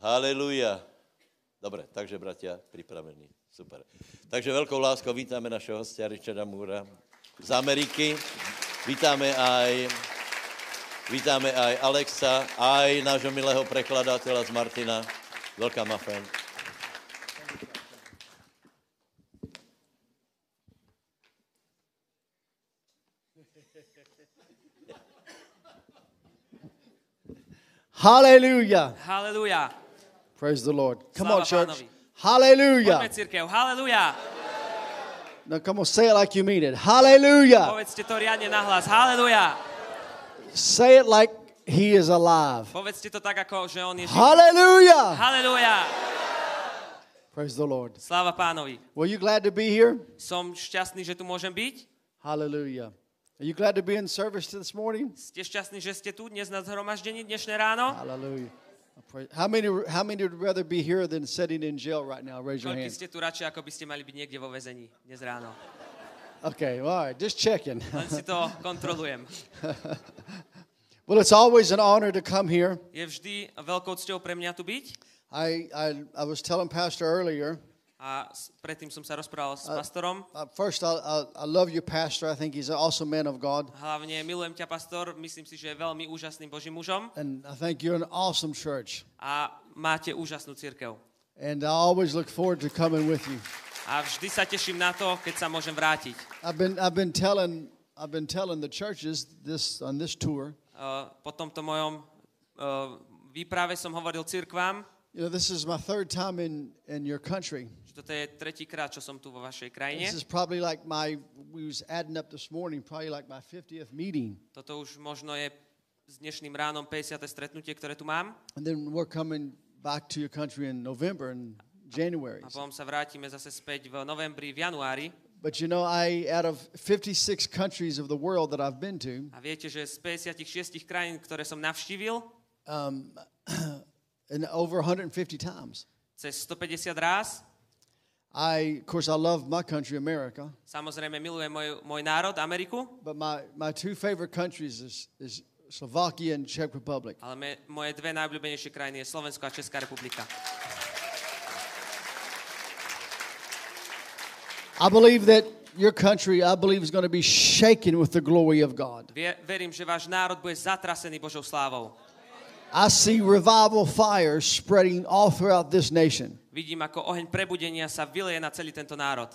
Haleluja. Dobre, takže bratia, pripravení. Super. Takže veľkou láskou vítame našeho hostia Richarda Múra z Ameriky. Vítame aj, vítame aj Alexa, aj nášho milého prekladateľa z Martina. Veľká mafen. Hallelujah. Haleluja. Praise the Lord. Come Slava on, church. Pánovi. Hallelujah. Poďme církev. Haleluja. Now come on, say it like you mean it. Hallelujah. Povedzte to riadne nahlas. Haleluja. Say it like he is alive. Povedzte to tak, ako že on je živý. Hallelujah. Haleluja. Praise the Lord. Sláva pánovi. Were you glad to be here? Som šťastný, že tu môžem byť. Hallelujah. Are you glad to be in service this morning? Ste šťastní, že ste tu dnes na zhromaždení dnešné ráno? Hallelujah. How many, how many would rather be here than sitting in jail right now? Raise your hand. ste tu radšej, ako by ste mali byť niekde vo väzení dnes ráno? Okay, all right, just checking. Len si to kontrolujem. well, it's always an honor to come here. Je vždy veľkou cťou pre mňa tu byť. I, I, I was telling Pastor earlier, A predtým som sa rozprával s pastorom. uh, first, I, I, I love your pastor. I think he's an awesome man of God. Hlavne milujem ťa, pastor. Myslím si, že je veľmi úžasným Božím mužom. And I think you're an awesome church. A máte úžasnú církev. And I always look forward to coming with you. A vždy sa teším na to, keď sa môžem vrátiť. I've been, I've been telling, I've been telling the churches this on this tour. Uh, po tomto mojom uh, výprave som hovoril cirkvám, You know, this is my third time in, in your country. Že toto je tretíkrát, čo som tu vo vašej krajine. This is probably like my, we was adding up this morning, probably like my 50th meeting. Toto už možno je s dnešným ránom 50. stretnutie, ktoré tu mám. And then we're coming back to your country in November and January. A potom sa vrátime zase späť v novembri, v januári. But you know, I, out of 56 countries of the world that I've been to, A viete, že z 56 krajín, ktoré som navštívil, um, and over 150 times. cez 150 ráz, I, of course, I love my country, America, samozrejme milujem môj, môj národ, Ameriku, but my, my two favorite countries is, is Slovakia and Czech Republic. ale me, moje dve najobľúbenejšie krajiny je Slovensko a Česká republika. I believe that your country, I believe, is going to be shaken with the glory of God. Verím, že váš národ bude zatrasený Božou slávou. I see revival fire spreading all throughout this nation. Vidím, ako oheň prebudenia sa vyleje na celý tento národ.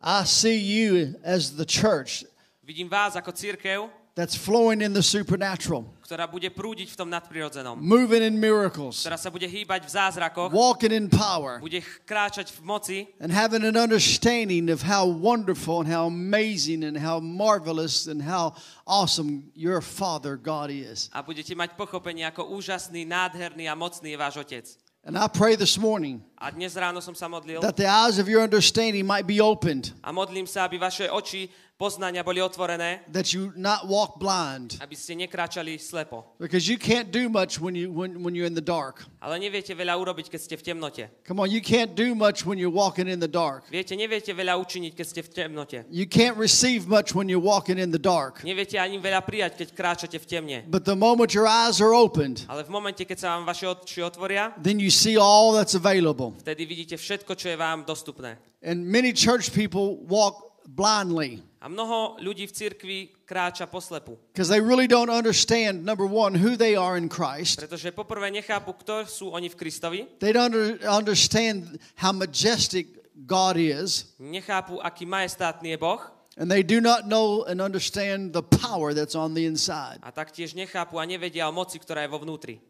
I see you as the church Vidím vás ako církev, that's flowing in the supernatural, ktorá bude prúdiť v tom nadprirodzenom. moving in miracles, Ktorá sa bude hýbať v zázrakoch, walking in power, bude kráčať v moci and having an understanding of how wonderful and how amazing and how marvelous and how awesome your Father God is. a budete mať pochopenie, ako úžasný, nádherný a mocný je váš Otec. And I pray this morning A dnes ráno som sa modlil that the eyes of your understanding might be opened, a modlím sa, aby vaše oči poznania boli otvorené, that you not walk blind, aby ste nekráčali slepo. because you can't do much when, you, when, when you're in the dark. Ale neviete veľa urobiť, keď ste v temnote. Come on, you can't do much when you're walking in the dark. Viete, neviete veľa učiniť, keď ste v temnote. You can't receive much when you're walking in the dark. Neviete ani veľa prijať, keď kráčate v temne. But the moment your eyes are opened, Ale v momente, keď sa vám vaše oči otvoria, then you see all that's available. vtedy vidíte všetko, čo je vám dostupné. And many church people walk blindly A mnoho ľudí v cirkvi kráča poslepu. because they really don't understand, number one, who they are in Christ. Pretože poprvé nechápu, kto sú oni v Kristovi, They don't under, understand how majestic God is. nechápu, aký majestátny je Boh And they do not know and understand the power that's on the inside. a taktiež nechápu a nevedia o moci, ktorá je vo vnútri.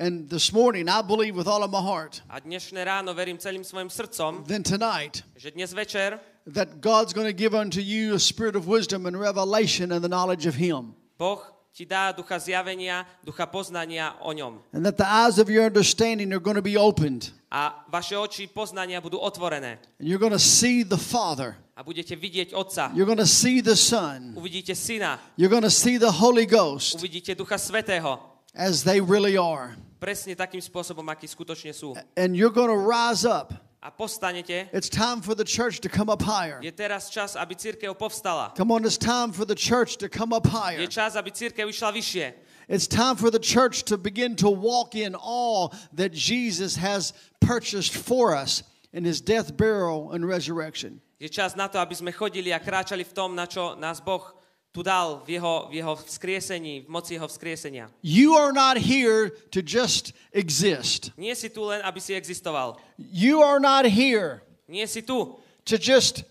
And this morning, I believe with all of my heart, A dnešné ráno verím celým svojim srdcom, then tonight, že dnes večer that God's going to give unto you a spirit of wisdom and revelation and the knowledge of Him. Boh ti dá ducha zjavenia, ducha poznania o ňom. And that the eyes of your understanding are going to be opened. A vaše oči poznania budú otvorené. And you're going to see the Father. A budete vidieť Otca. You're going to see the Son. Uvidíte Syna. You're going to see the Holy Ghost Uvidíte Ducha Svetého. as they really are. Presne takým spôsobom, aký skutočne sú. And you're going to rise up. A postanete. It's time for the church to come up higher. Je teraz čas, aby církev povstala. Come on, it's time for the church to come up Je higher. čas, aby církev išla vyššie. It's time for the church to begin to walk in all that Jesus has purchased for us in his death, burial, and resurrection. Je čas na to, aby sme chodili a kráčali v tom, na čo nás Boh tu dal v jeho, v jeho vzkriesení, v moci jeho vzkriesenia. You are not here to just exist. Nie si tu len, aby si existoval. You are not here Nie si tu, to just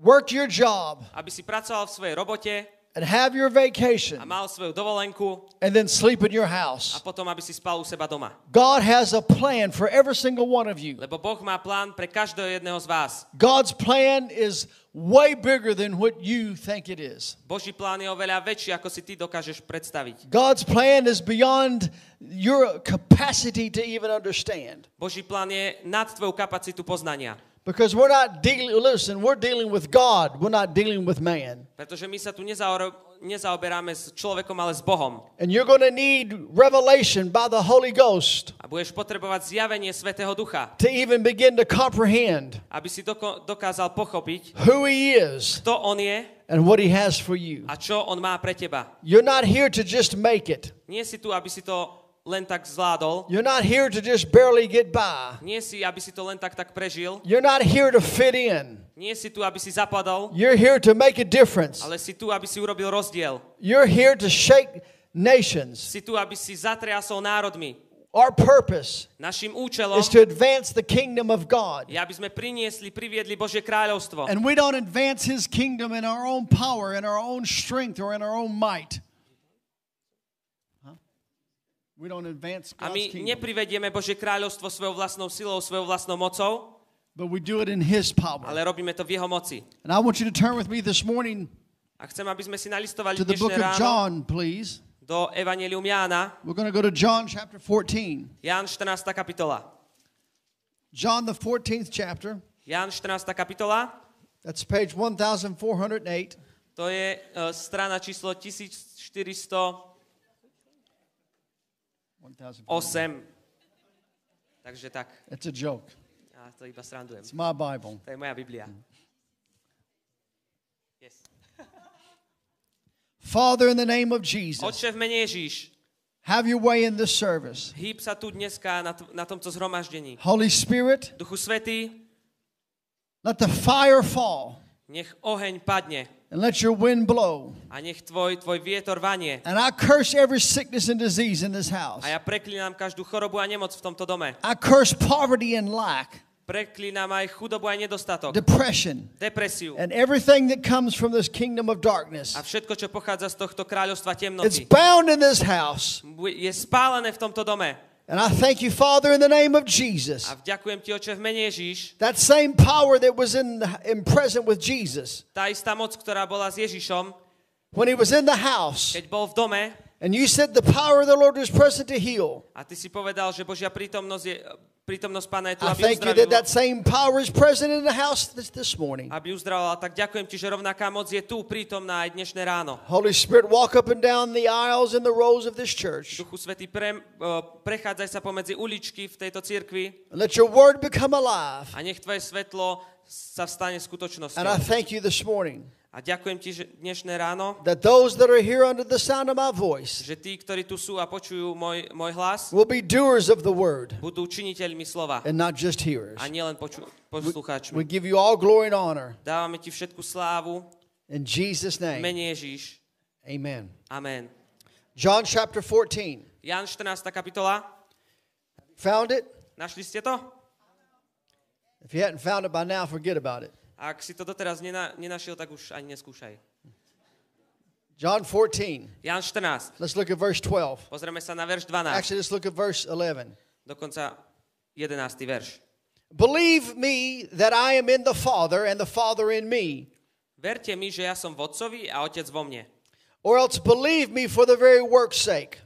work your job aby si pracoval v svojej robote and have your vacation a mal svoju dovolenku and then sleep in your a house. potom, aby si spal u seba doma. God has a plan for every single one of you. Lebo Boh má plán pre každého jedného z vás. God's plan is way bigger than what you think it is. Boží plán je oveľa väčší, ako si ty dokážeš predstaviť. God's plan is beyond your capacity to even understand. Boží plán je nad tvoju kapacitu poznania. Because we're not dealing, listen, we're dealing with God, we're not dealing with man. Pretože my sa tu nezaoberáme s človekom, ale s Bohom. And you're going to need revelation by the Holy Ghost A budeš potrebovať zjavenie Svetého Ducha, to even begin to comprehend aby si doko- dokázal pochopiť, who He is kto On je and what He has for you. a čo On má pre teba. You're not here to just make it, Nie si tu, aby si to len tak zvládol. you're not here to just barely get by. Nie si, aby si to len tak tak prežil. You're not here to fit in. Nie si tu, aby si zapadol, You're here to make a difference. ale si tu, aby si urobil rozdiel. You're here to shake nations. Si tu, aby si zatriasol národmi. Our purpose Našim účelom is to advance the kingdom of God. je, aby sme priniesli, priviedli Božie kráľovstvo. And we don't advance his kingdom in our own power, in our own strength, or in our own might. A my neprivedieme Božie kráľovstvo svojou vlastnou silou, svojou vlastnou mocou, but we do it in his power. ale robíme to v jeho moci. And I want you to turn with me this morning A chcem, aby sme si nalistovali to the book of John, please. do Evangelium Jána, We're going to go to John chapter 14. Ján 14. kapitola. John, the 14th chapter. Ján 14. kapitola, That's page 1408. to je uh, strana číslo 1408. 1408. Takže tak, It's a joke. ja to iba srandujem. It's my Bible. To je moja Biblia. Hmm. Yes. Father, in the name of Jesus, Otče v mene Ježíš, have your way in this service. hýb sa tu dneska na, na tomto zhromaždení. Holy Spirit, Duchu Svetý, let the fire fall nech oheň padne and let your wind blow. a nech tvoj, tvoj vietor vanie. And I curse every sickness and disease in this house. A ja preklínam každú chorobu a nemoc v tomto dome. I curse poverty and lack, Preklínam aj chudobu a nedostatok, depression, depresiu and everything that comes from this kingdom of darkness. a všetko, čo pochádza z tohto kráľovstva It's temnoty. bound in this house. Je spálené v tomto dome. And I thank you, Father, in the name of A Jesus. vďakujem ti, oče, v mene Ježíš, That same power that was in, in present with Jesus. Tá istá moc, ktorá bola s Ježišom, when he was in the house, keď bol v dome and you said the power of the Lord was present to heal. a ty si povedal, že Božia prítomnosť, je, prítomnosť Pána je tu, I aby thank you that that same power is present in the house this, this morning. aby uzdravoval. Tak ďakujem ti, že rovnaká moc je tu prítomná aj dnešné ráno. Holy Spirit, walk up and down the aisles and the rows of this church. Duchu Svetý, pre, uh, prechádzaj sa pomedzi uličky v tejto cirkvi let your word become alive. a nech tvoje svetlo sa stane And I skutočnosťou. thank you this morning A ďakujem ti, že dnešné ráno, that those that are here under the sound of my voice že tí, ktorí tu sú a počujú môj, môj hlas, will be doers of the word budú činiteľmi slova and not just hearers. a nielen poču- We poslucháčmi. give you all glory and honor. Dávame ti všetku slávu In Jesus' name, mene Ježíš. amen. Amen. John chapter 14. Jan 14. kapitola. Found it? Našli ste to? If you hadn't found it by now, forget about it. Ak si to doteraz nena, nenašiel, tak už ani neskúšaj. John 14. Jan 14. Let's look at verse 12. Pozrieme sa na verš 12. Actually, let's look at verse 11. Dokonca 11. verš. Believe me that I am in the Father and the Father in me, Verte mi, že ja som vodcovi a otec vo mne. or else believe me for the very work's sake.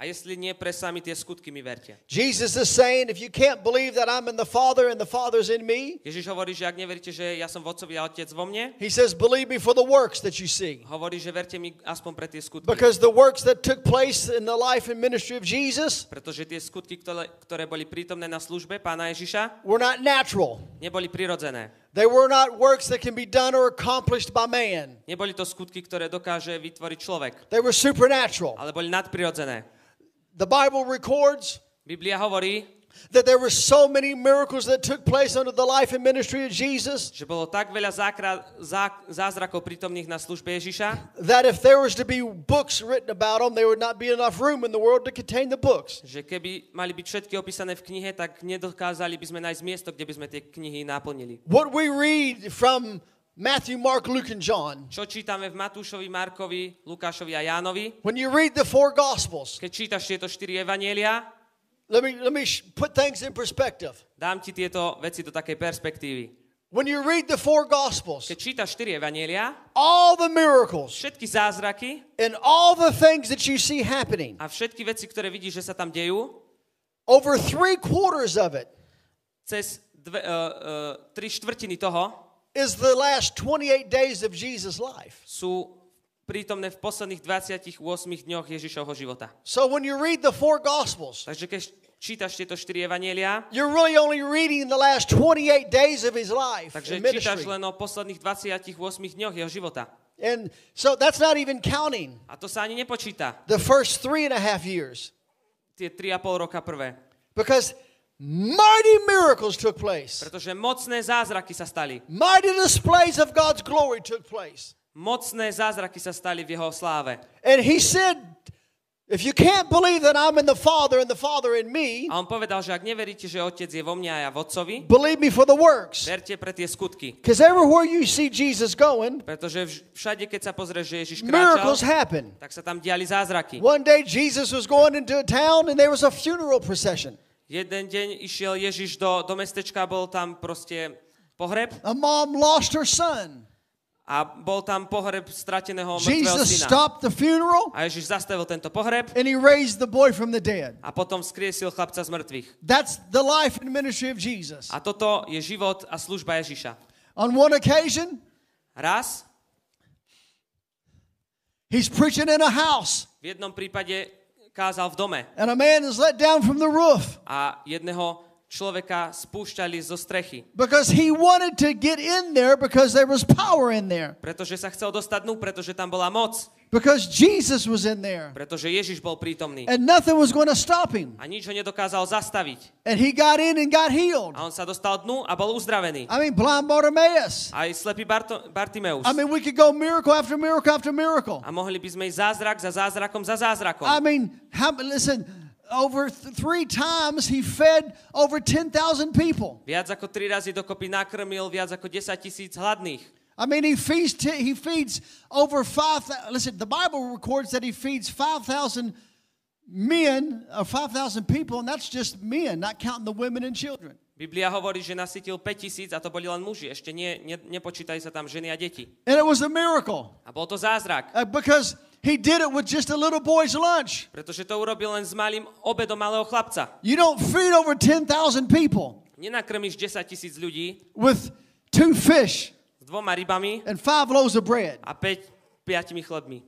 A jestli nie, pre sami tie skutky mi verte. Jesus is saying, if you can't believe that I'm in the Father and the Father's in me, Ježiš hovorí, že ak neveríte, že ja som vodcovi a otec vo mne, he says, believe me for the works that you see. hovorí, že verte mi aspoň pre tie skutky. Because the works that took place in the life and ministry of Jesus Pretože tie skutky, ktoré, ktoré boli prítomné na službe pána Ježiša, were not natural, neboli prirodzené. They were not works that can be done or accomplished by man. Neboli to skutky, ktoré dokáže vytvoriť človek, They were supernatural. ale boli nadprirodzené. The Bible records Biblia hovorí, that there were so many miracles that took place under the life and ministry of Jesus že bolo tak veľa zákra, zá, zázrakov prítomných na službe Ježiša, that if there was to be books written about them, there would not be enough room in the world to contain the books. že keby mali byť všetky opísané v knihe, tak nedokázali by sme nájsť miesto, kde by sme tie knihy naplnili. What we read from Matthew, Mark, Luke, and John, Čo čítame v Matúšovi, Markovi, Lukášovi a Jánovi? when you read the four Gospels, Keď čítaš tieto štyri evanielia, let me, let me put things in perspective. dám ti tieto veci do takej perspektívy. When you read the four Gospels, Keď čítaš štyri evanielia, all the miracles všetky zázraky and all the things that you see happening, a všetky veci, ktoré vidíš, že sa tam dejú, over three quarters of it cez dve, uh, uh, tri štvrtiny toho is the last 28 days of Jesus' life. sú prítomné v posledných 28 dňoch Ježišovho života. So when you read the four Gospels, Takže keď čítaš tieto štyri evanielia, you're really only reading the last 28 days of his life takže čítaš len o posledných 28 dňoch jeho života. And so that's not even counting A to sa ani nepočíta, the first three and a half years tie 3,5 roka prvé. because mighty miracles took place. Pretože mocné zázraky sa stali. Mighty displays of God's glory took place. Mocné zázraky sa stali v jeho sláve. And he said, if you can't believe that I'm in the Father and the Father in me, A on povedal, že ak neveríte, že Otec je vo mne a ja v Otcovi, believe me for the works. verte pre tie skutky. Because everywhere you see Jesus going, Pretože všade, keď sa pozrieš, že Ježiš miracles happen. tak sa tam diali zázraky. One day Jesus was going into a town and there was a funeral procession. Jeden deň išiel Ježiš do, do mestečka, bol tam proste pohreb A mom lost her son. a bol tam pohreb strateného mŕtvého syna. stopped the funeral A Ježiš zastavil tento pohreb and he raised the boy from the dead. a potom skriesil chlapca z mŕtvych. That's the life and ministry of Jesus. A toto je život a služba Ježiša. On one occasion, Raz he's preaching in a house v jednom prípade kázal v dome. And a man is let down from the roof a jedného človeka spúšťali zo strechy, because he wanted to get in there because there was power in there. pretože sa chcel dostať dnu, pretože tam bola moc, Because Jesus was in there pretože Ježiš bol prítomný. and nothing was going to stop him. A nič ho nedokázal zastaviť. And he got in and got healed. A on sa dostal dnu a bol uzdravený. I mean, blind Bartimaeus. Aj slepý Barto, Bartimeus. I mean, we could go miracle after miracle after miracle. A mohli by sme ísť zázrak za zázrakom za zázrakom. I mean, how, listen, over th- three times he fed over 10,000 people. Viac ako tri razy dokopy nakrmil viac ako 10 tisíc hladných. I mean, he feeds, he feeds over 5,000. Listen, the Bible records that he feeds 5,000 men, or 5,000 people, and that's just men, not counting the women and children. Biblia hovorí, že nasytil 5 tisíc a to boli len muži. Ešte nie, ne, nepočítajú sa tam ženy a deti. And it was a miracle A bol to zázrak, uh, because he did it with just a little boy's lunch. pretože to urobil len s malým obedom malého chlapca. You don't feed over 10,000 people Nenakrmiš 10 tisíc ľudí with two fish dvoma rybami and five loaves of bread. a 5 piatimi chlebmi.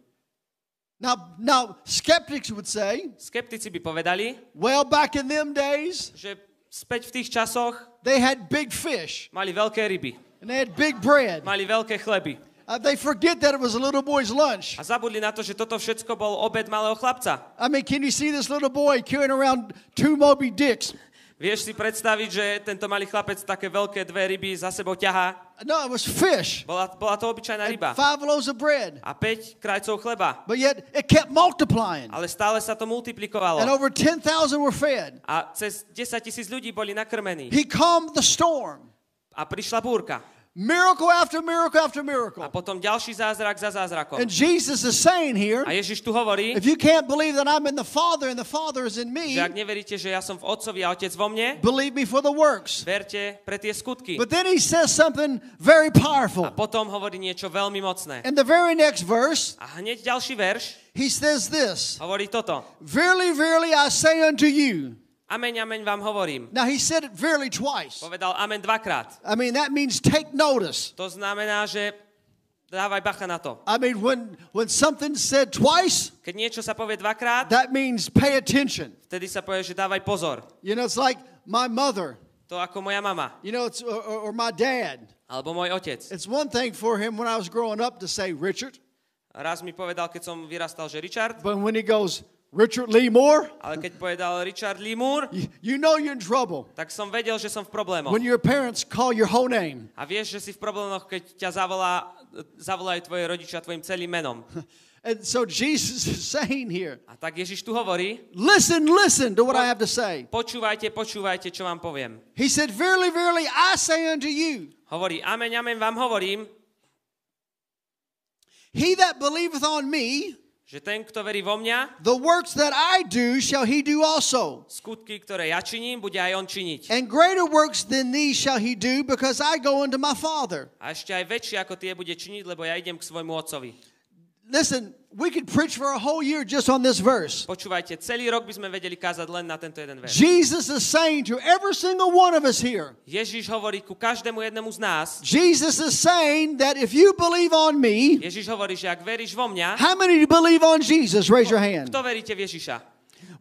Now, now skeptics would say, Skeptici by povedali, well, back in them days, že späť v tých časoch they had big fish mali veľké ryby, and they had big bread. mali veľké chleby. Uh, they forget that it was a little boy's lunch. A zabudli na to, že toto všetko bol obed malého chlapca. I mean, can you see this little boy carrying around two Moby Dicks? Vieš si predstaviť, že tento malý chlapec také veľké dve ryby za sebou ťahá? No, it was fish. Bola, bola to obyčajná ryba. Five loaves of bread. A 5 krajcov chleba. But yet it kept multiplying. Ale stále sa to multiplikovalo. And over 10,000 were fed. A cez 10 tisíc ľudí boli nakrmení. He calmed the storm. A prišla búrka. Miracle after miracle after A miracle. potom ďalší zázrak za zázrakom. And Jesus is saying here, A Ježiš tu hovorí, if you can't believe that I'm in the Father and the Father is in me, že ak neveríte, že ja som v Otcovi a Otec vo mne, believe me for the works. verte pre tie skutky. But then he says something very A powerful. potom hovorí niečo veľmi mocné. In the very next verse, A hneď ďalší verš he says this hovorí toto. Verily, verily, I say unto you. Ameň, ameň vám hovorím. Now he said it verily twice. Povedal amen dvakrát. I mean, that means take notice. To znamená, že dávaj bacha na to. I mean, when, when something's said twice, Keď niečo sa povie dvakrát, that means pay attention. vtedy sa povie, že dávaj pozor. You know, it's like my mother. to ako moja mama, You know, it's or or my dad. alebo môj otec. It's one thing for him when I was growing up to say Richard, Raz mi povedal, keď som vyrastal, že Richard, but when he goes Richard Lee Moore, ale keď povedal Richard Lee Moore, you, you know you're in trouble. tak som vedel, že som v problémoch. When your parents call your whole name. A vieš, že si v problémoch, keď ťa zavolá, zavolajú tvoje rodičia tvojim celým menom. And so Jesus is saying here, A tak Ježiš tu hovorí, listen, listen to what I have to say. počúvajte, počúvajte, čo vám poviem. He said, Verily, verily, I say unto you, Hovorí, amen, amen, vám hovorím, he that believeth on me, že ten, kto verí vo mňa, the works that I do shall he do also. skutky, ktoré ja činím, bude aj on činiť. And greater works than these shall he do, because I go unto my Father. A ešte aj väčšie ako tie bude činiť, lebo ja idem k svojmu otcovi. Listen, we could preach for a whole year just on this verse. Počúvajte, celý rok by sme vedeli kázať len na tento jeden verš. Jesus is saying to every single one of us here, Ježiš hovorí ku každému jednému z nás, Jesus is saying that if you believe on me, Ježiš hovorí, že ak veríš vo mňa, how many believe on Jesus? Raise your hand. kto veríte v Ježiša?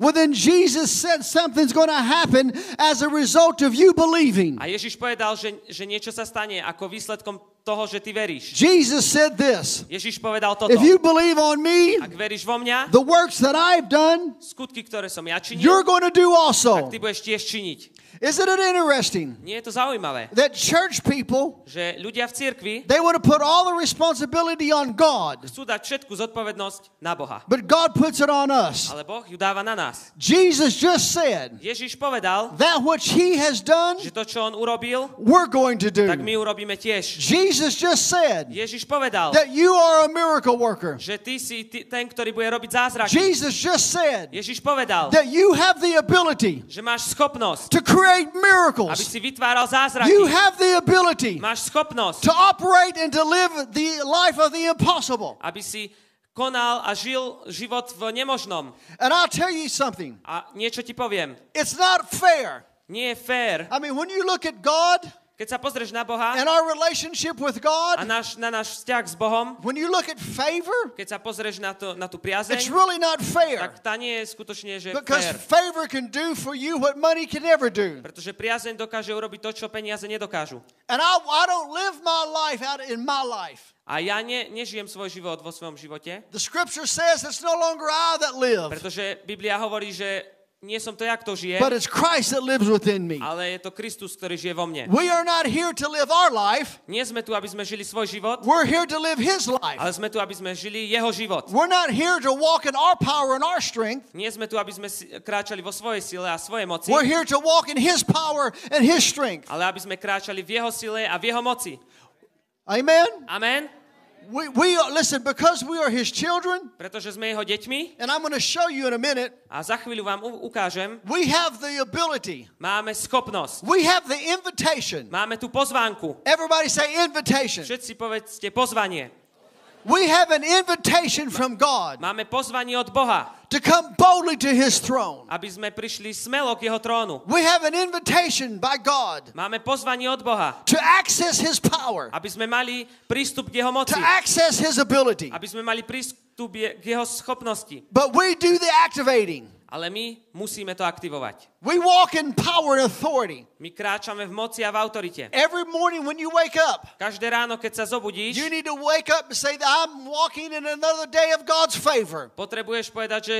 Well, then Jesus said something's going to happen as a result of you believing. A Ježiš povedal, že, že niečo sa stane ako výsledkom toho, že ty veríš. Jesus said this Ježiš povedal toto. If you believe on me, Ak veríš vo mňa, the works that I've done, skutky, ktoré som ja činil, you're going to do also. ty budeš tiež činiť. Isn't it interesting Nie je to zaujímavé, that church people, že ľudia v cirkvi they want to put all the responsibility on God, chcú dať všetku zodpovednosť na Boha. but God puts it on us. Ale Boh ju dáva na nás. Jesus just said Ježiš povedal, that which he has done, že to, čo on urobil, we're going to tak do. my urobíme tiež. Jesus just said Ježiš povedal, that you are a miracle worker. že ty si ten, ktorý bude robiť zázraky. Jesus just said Ježiš povedal, that you have the ability že máš schopnosť, to create aby miracles. si vytváral zázraky. You have the ability Máš schopnosť, to operate and to live the life of the impossible. aby si konal a žil život v nemožnom. And I'll tell you something. A niečo ti poviem. It's not fair. Nie je fér, I mean, when you look at God keď sa pozrieš na Boha and our relationship with a God, náš, na náš vzťah s Bohom, when you look at favor, keď sa pozrieš na, to, na tú it's priazeň, really not fair. tak tá nie je skutočne, že Because fér. favor can do for you what money can never do. Pretože priazeň dokáže urobiť to, čo peniaze nedokážu. And I, I don't live my life out in my life. A ja ne, nežijem svoj život vo svojom živote, The scripture says it's no longer I that live, pretože Biblia hovorí, že nie som to ja, kto žije, but it's Christ that lives within me. ale je to Kristus, ktorý žije vo mne. We are not here to live our life. Nie sme tu, aby sme žili svoj život, We're here to live his life. ale sme tu, aby sme žili jeho život. We're not here to walk in our power and our strength. Nie sme tu, aby sme kráčali vo svojej sile a svojej moci, We're here to walk in his power and his strength. ale aby sme kráčali v jeho sile a v jeho moci. Amen. Amen? We, we are, listen, because we are his children, Pretože sme jeho deťmi and I'm going to show you in a minute, a za chvíľu vám ukážem, we have the ability, máme schopnosť, we have the invitation. máme tu pozvánku. Everybody say invitation. Všetci povedzte pozvanie. We have an invitation from God Máme pozvanie od Boha, to come boldly to his throne. aby sme prišli smelo k jeho trónu. We have an invitation by God Máme pozvanie od Boha, to access his power, aby sme mali prístup k jeho moci, to access his ability. aby sme mali prístup k jeho schopnosti. But we do the activating. Ale my musíme to aktivovať. We walk in power and authority. My kráčame v moci a v autorite. Every morning when you wake up, Každé ráno, keď sa zobudíš, you need to wake up and say that I'm walking in another day of God's favor. potrebuješ povedať, že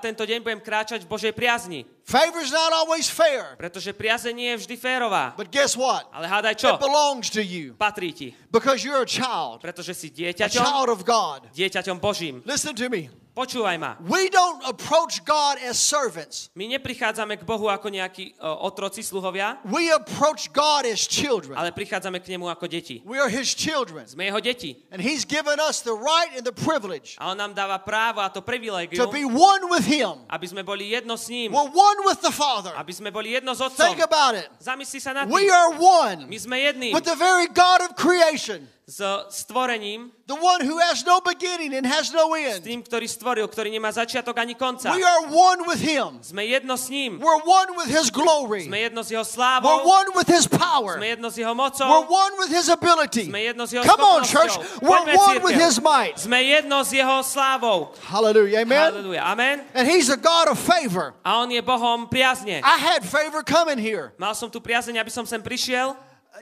tento deň budem kráčať v Božej priazni. Favor's not always fair, Pretože priazeň nie je vždy férová. but guess what? Ale hádaj čo? It belongs to you Patrí ti. because you're a child, Pretože si a dieťaťom, child of God. dieťaťom Božím. Listen to me. Počúvaj ma. We don't approach God as servants. My neprichádzame k Bohu ako nejakí o, otroci, sluhovia, We approach God as children. ale prichádzame k nemu ako deti. We are his children. Sme jeho deti. And he's given us the right and the privilege A on nám dáva právo a to to privilegium, be one with him. aby sme boli jedno s ním. We're one with the Father. Aby sme boli jedno s Think Otcom. about it. Zamysli sa nad We tým. are one My sme jední with the very God of creation. S stvorením, the one who has no beginning and has no end. s tým, ktorý stvoril, ktorý nemá začiatok ani konca. We are one with him. Sme jedno s ním. We're one with his glory. Sme jedno s jeho We're one with his power. Sme jedno s jeho mocou. We're one with his ability. Sme jedno s jeho Come on, church. We're one with his might. Sme jedno s jeho slávou. Hallelujah. Amen. Halleluja. Amen. And he's a God of favor. A on je Bohom priazne. I had favor coming here. Mal som tu priazeň, aby som sem prišiel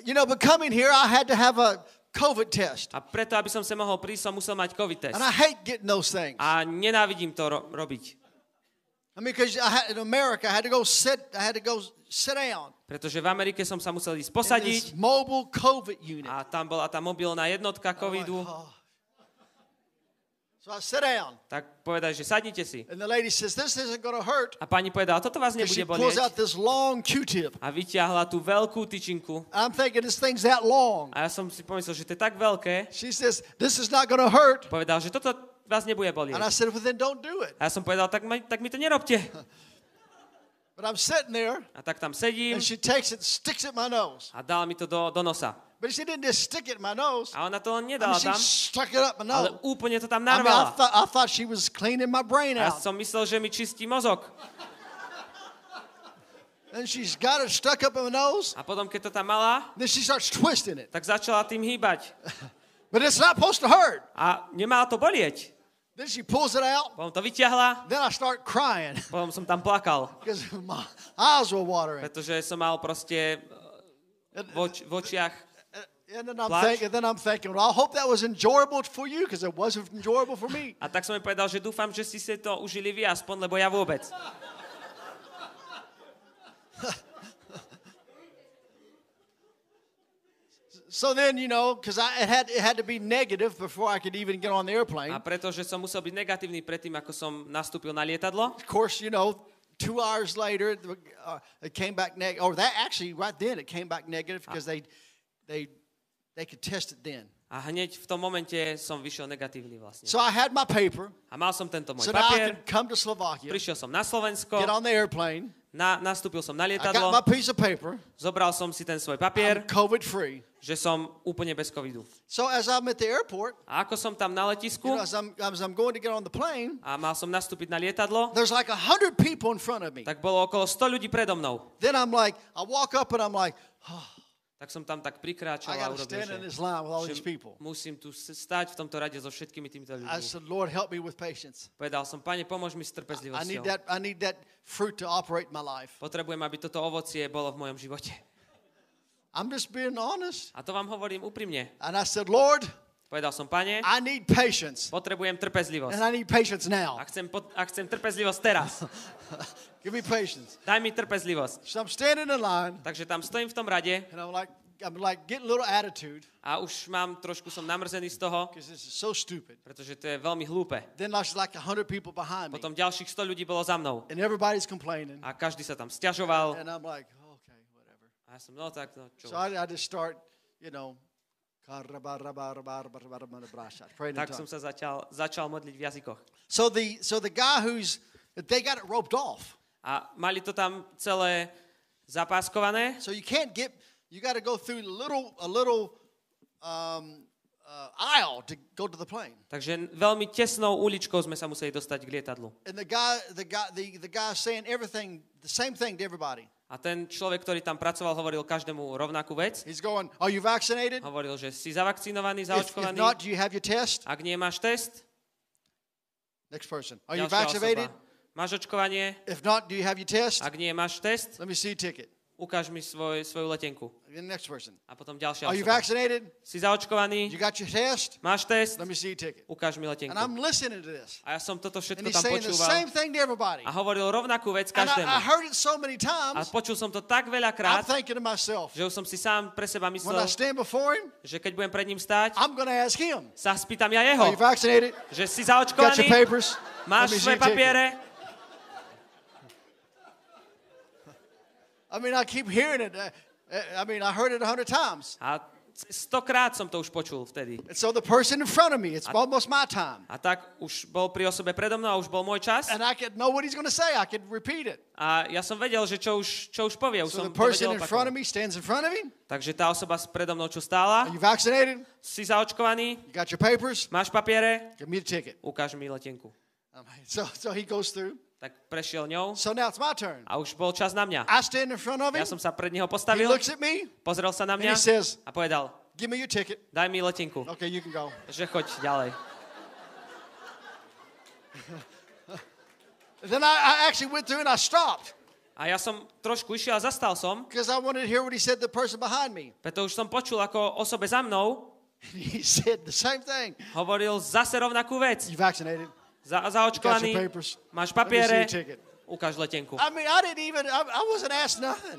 You know, but coming here, I had to have a COVID test. a preto, aby som sem mohol prísť, som musel mať COVID test. And I hate getting those things. A nenávidím to ro- robiť. I mean, because in America, I had to go sit, I had to go sit down Pretože v Amerike som sa musel ísť posadiť mobile COVID unit. a tam bola tá mobilná jednotka covidu. Oh. So I sit down, Tak povedali, že sadnite si. and the lady says, "This isn't to hurt." A pani povedala, toto vás she nebude pulls bolieť. out this long Q-tip. A vyťahla tú veľkú tyčinku. I'm thinking this thing's that long. A ja som si pomyslel, že to je tak veľké. She says, "This is not to hurt." Povedal, že toto vás nebude And I bolieť. said, "Well, then don't do it." A ja som povedal, tak, ma, tak mi to nerobte. But I'm sitting there, A tak tam sedím and she takes it, sticks it in my nose. a dala mi to do, do nosa. But she didn't just stick it in my nose. A ona to len I mean, nedala tam, stuck it up my ale nose. úplne to tam I mean, I narvala. thought, I thought she was cleaning my brain A ja out. som myslel, že mi čistí mozog. And she's got it stuck up in my nose. A potom, keď to tam mala, Then she starts twisting it. tak začala tým hýbať. But it's not supposed to hurt. A nemala to bolieť. Then she pulls it out. Potom to vyťahla, Then I start crying potom som tam plakal. because my eyes were watering. Pretože som mal proste v, oč- v očiach and then I'm thinking, then I'm thinking, well, I hope that was enjoyable for you because it wasn't enjoyable for me. A tak som jej povedal, že dúfam, že si si to užili vy aspoň, lebo ja vôbec. So then, you know, because I it had it had to be negative before I could even get on the airplane. A pretože som musel byť negatívny predtým, ako som nastúpil na lietadlo, Of course, you know, two hours later, uh, it came back negative. Or that actually, right then, it came back negative because they, they, they could test it then. a hneď v tom momente som vyšiel negatívny vlastne. So I had my paper. A mal som tento môj So now I papier, could come to Slovakia, prišiel som na Slovensko, get on the airplane. na, nastúpil som na I got lietadlo, my piece of paper. zobral som si ten svoj I'm papier, COVID free. že som úplne bez covidu. So as I'm at the airport, A ako som tam na you letisku know, as I'm, as I'm going to get on the plane, a mal som nastúpiť na lietadlo, there's like a hundred people in front of me. tak bolo okolo 100 ľudí predo mnou. Then I'm like, I walk up and I'm like, oh, Tak som tam tak prikráčal I a urobil, že, musím tu stať v tomto rade so všetkými týmito I ľuďmi. said, Lord, help me with patience. Povedal som, pane, pomôž mi s I trpezlivosťou. need that. I need that fruit to operate my life. Potrebujem, aby toto ovocie bolo v mojom živote. I'm just being honest. A to vám hovorím úprimne. And I said, Lord, Povedal som, pane, I need patience, potrebujem trpezlivosť. and I need patience now. A chcem, pot- a chcem trpezlivosť teraz. Give me patience. Daj mi trpezlivosť. So I'm standing in line, Takže tam stojím v tom rade and I'm like, I'm like getting a little attitude a už mám trošku som namrzený z toho, because this is so stupid. pretože to je veľmi hlúpe. Then there's like a hundred people behind me, Potom ďalších 100 ľudí bolo za mnou and everybody's complaining, a každý sa tam stiažoval. and I'm like, okay, whatever. A ja som, no tak, no čo. So I, I just start, you know, Tak som sa začal, začal modliť v jazykoch. So the so the guy who's they got it roped off. A mali to tam celé zapáskované, So you can't get you got to go through little a little um, uh, aisle to go to the plane. takže veľmi tesnou uličkou sme sa museli dostať k lietadlu. And the guy the guy the, the guy saying everything the same thing to everybody. A ten človek, ktorý tam pracoval, hovoril každému rovnakú vec. He's going, "Are you vaccinated? Hovoril, že si zavakcinovaný, If, if zaočkovaný. not, do you have your test?" Ak nie máš test, Next person. Are you vaccinated? osoba. Máš očkovanie? If not, do you have your test? Ak nie máš test, Let me see your ticket. Ukáž mi svoj, svoju letenku. Next person. A potom ďalšia Are you osoba. vaccinated? Si zaočkovaný? You got your test? Máš test? Let me see your ticket. Ukáž mi letenku. And I'm listening to this. A ja som toto And všetko he's tam saying the počúval. same thing to everybody. A hovoril rovnakú vec And každému. I, I heard it so many A times. počul som to tak I'm veľakrát, thinking to myself, že už som si sám pre seba when myslel, I stand before him, že keď budem pred ním stáť, I'm to ask him, sa spýtam ja Are jeho, you vaccinated? že si Got your zaočkovaný, papers? Máš svoje papiere. I mean, I keep hearing it. Uh, uh, I mean, I heard it a hundred times. A stokrát som to už počul vtedy. And so the person in front of me, it's almost my time. A tak už bol pri osobe predo mnou a už bol môj čas. And I could know what he's going to say. I could repeat it. A ja som vedel, že čo už, čo už povie. Už So som the person in front of me stands in front of him. Takže tá osoba predo mnou, čo stála, Are you vaccinated? si zaočkovaný, You got your papers? máš papiere, Give me the ticket. ukáž mi letenku. Like- So, so he goes through. Tak prešiel ňou So now it's my turn. a už bol čas na mňa. I stand in front of Ja him. som sa pred neho He postavil, looks at me pozrel sa na and mňa he says, a povedal, Give me your ticket. daj mi letenku, Okay, you can go. že choď ďalej. Then I, I actually went through and I stopped A ja som trošku išiel a zastal som, because I wanted to hear what he said to the person behind me. preto už som počul, ako osobe za mnou He said the same thing. hovoril zase rovnakú vec. You vaccinated? Za, papers? máš papiere, ukáž letenku. I mean, I didn't even, I, I wasn't asked nothing.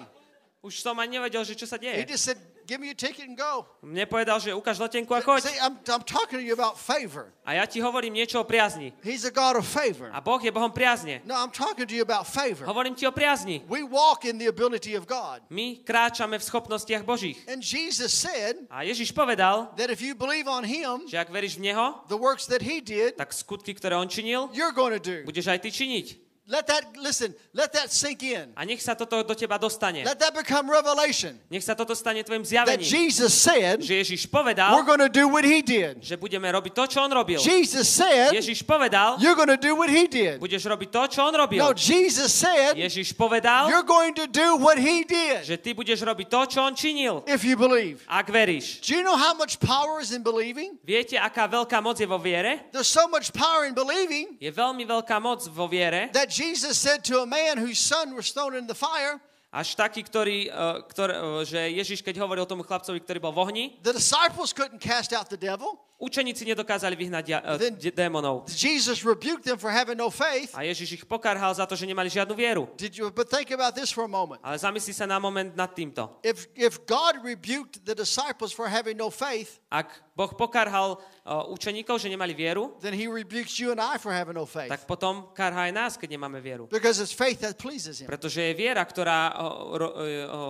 Už som ani nevedel, že čo sa He deje. just said, Give me your ticket and go. Mne povedal, že ukáž letenku a choď. See, I'm, I'm talking to you about favor. A ja ti hovorím niečo o priazni. He's a God of favor. A Boh je Bohom priazne. No, I'm talking to you about favor. Hovorím ti o priazni. We walk in the ability of God. My kráčame v schopnostiach Božích. And Jesus said A Ježiš povedal, that if you believe on Him, že ak veríš v Neho, the works that He did, tak skutky, ktoré On činil, you're going to do. budeš aj ty činiť. Let that, listen, let that sink in. A nech sa toto do teba dostane. Let that become revelation. Nech sa toto stane tvojim That zjavením. Jesus said, Že Ježiš we're povedal, going to do what He did. že budeme robiť to, čo On robil. Jesus said, Ježiš povedal, you're going to do what He did. budeš robiť to, čo On robil. No, Jesus said, Ježiš povedal, you're going to do what He did že ty budeš robiť to, čo On činil, if you believe. ak veríš. Do you know how much power is in believing? Viete, aká veľká moc je vo viere? There's so much power in believing Je veľmi veľká moc vo viere, that Jesus said to a man whose son was thrown in the fire, až taký, ktorý, uh, ktor, uh, že Ježiš, keď hovoril tomu chlapcovi, ktorý bol v ohni, the disciples couldn't cast out the devil. učeníci nedokázali vyhnať Then- de- démonov. Jesus rebuked them for having no faith. A Ježiš ich pokarhal za to, že nemali žiadnu vieru. Did you but think about this for a moment. Ale zamyslí sa na moment nad týmto. If if God rebuked the disciples for having no faith, Ak Boh pokarhal uh, učeníkov, že nemali vieru, then he rebukes you and I for having no faith. tak potom karha aj nás, keď nemáme vieru. Because it's faith that pleases him. Pretože je viera, ktorá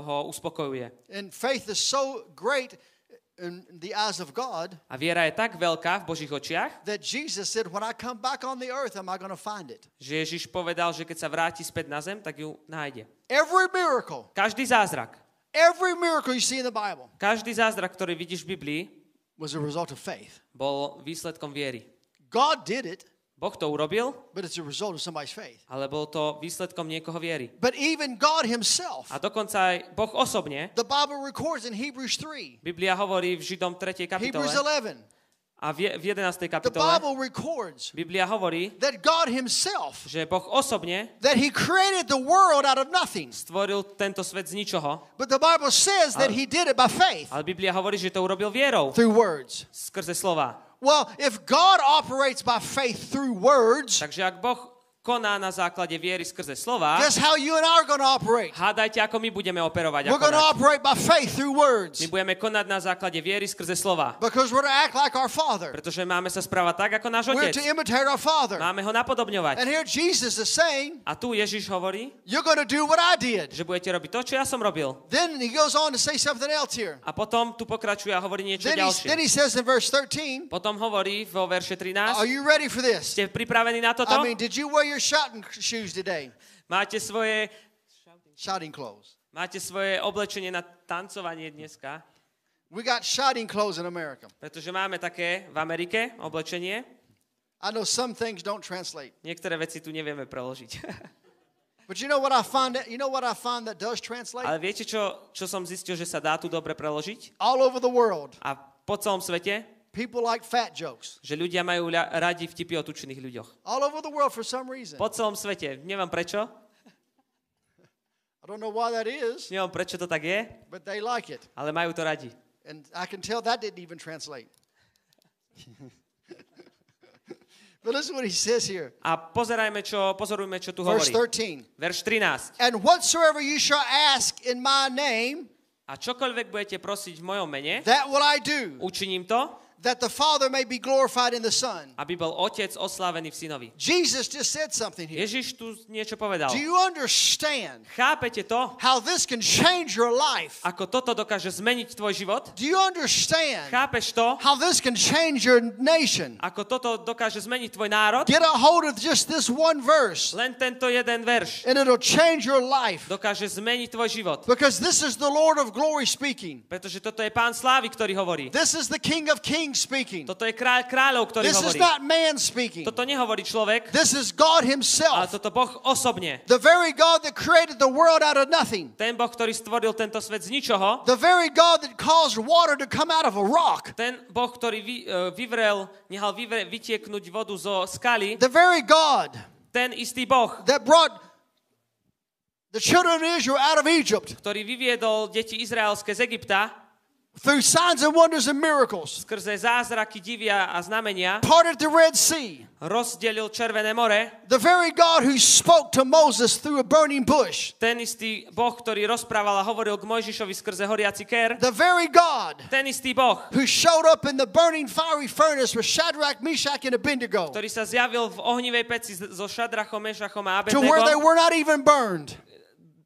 ho uspokojuje. And faith is so great in the eyes of God A viera je tak veľká v Božích očiach, that Jesus said, When I come back on the earth, am I going to find it? že Ježiš povedal, že keď sa vráti späť na zem, tak ju nájde. Every miracle, Každý zázrak, every miracle you see in the Bible každý zázrak, ktorý vidíš v Biblii, was a result of faith. bol výsledkom viery. God did it, Boh to urobil, but it's a result of somebody's faith. ale bol to výsledkom niekoho viery. But even God himself, A dokonca aj Boh osobne, the Bible records in Hebrews 3, Biblia hovorí v Židom 3. kapitole Hebrews 11, a v je- v 11. the kapitole Biblia hovorí, that God himself, že Boh osobne that he created the world out of nothing. stvoril tento svet z ničoho, But the Bible says that he did it by faith ale Biblia hovorí, že to urobil vierou, through words. skrze slova. Well, if God operates by faith through words, Takže ak Boh koná na základe viery skrze slova, guess how you and I are going to operate? hádajte, ako my budeme operovať. We're going to operate by faith through words My budeme konať na základe viery skrze slova. because we're to act like our Father. Pretože máme sa správať tak, ako náš We're otec. to imitate our Father. Máme ho napodobňovať. And here Jesus is saying, A tu Ježiš hovorí, You're going to do what I did. že budete robiť to, čo ja som robil. Then he goes on to say something else here. A potom tu pokračuje a hovorí niečo Then he, then ďalšie. he says in verse 13, Potom hovorí vo verše Are 13, you ready for this? ste pripravení na toto? I mean, did you wear your shouting shoes today? Máte svoje, Shouting clothes. máte svoje oblečenie na tancovanie dneska? We got shouting clothes in America. Pretože máme také v Amerike oblečenie. I know some things don't translate. Niektoré veci tu nevieme preložiť. But you know what I find that, you know what I find that does translate? Ale viete, čo, čo som zistil, že sa dá tu dobre preložiť? All over the world, A po celom svete, people like fat jokes. že ľudia majú radi vtipy o tučných ľuďoch. All over the world for some reason. Po celom svete. Neviem prečo. I don't know why that is, Neviem prečo to tak je, but they like it. ale majú to radi. And I can tell that didn't even translate. but listen what he says here. A pozerajme, čo, pozorujme, čo tu Verse hovorí. 13. Verš 13. And whatsoever you shall ask in my name, A čokoľvek budete prosiť v mojom mene, that will I do, učiním to, that the Father may be glorified in the Son. aby bol otec oslávený v synovi. Jesus just said something here. Ježiš tu niečo povedal. Do you understand Chápete to? how this can change your life? Ako toto dokáže zmeniť tvoj život? Do you understand Chápeš to? how this can change your nation? Ako toto dokáže zmeniť tvoj národ? Get a hold of just this one verse, Len tento jeden verš and it'll change your life. dokáže zmeniť tvoj život. Because this is the Lord of glory speaking. Pretože toto je pán slávy, ktorý hovorí. This is the King of kings speaking. Toto je kráľ kráľov, ktorý This is hovorí. not man speaking. Toto nehovorí človek, This is God ale himself. toto Boh osobne. The very God that created the world out of nothing. Ten Boh, ktorý stvoril tento svet z ničoho, The very God that caused water to come out of a rock. ten Boh, ktorý vy, e, vyvrel, nehal vyvre, vytieknúť vodu zo skaly, The very God ten istý Boh, that brought the children of Israel out of Egypt ktorý vyviedol deti izraelské z Egypta through signs and wonders and miracles, skrze zázraky, divia a znamenia, parted the Red Sea. rozdelil Červené more, The very God who spoke to Moses through a burning bush. ten istý Boh, ktorý rozprával a hovoril k Mojžišovi skrze horiaci ker, The very God ten istý Boh, who showed up in the burning fiery furnace with Shadrach, Meshach, and Abednego. ktorý sa zjavil v ohnivej peci so Šadrachom, Mešachom a to where they were not even burned,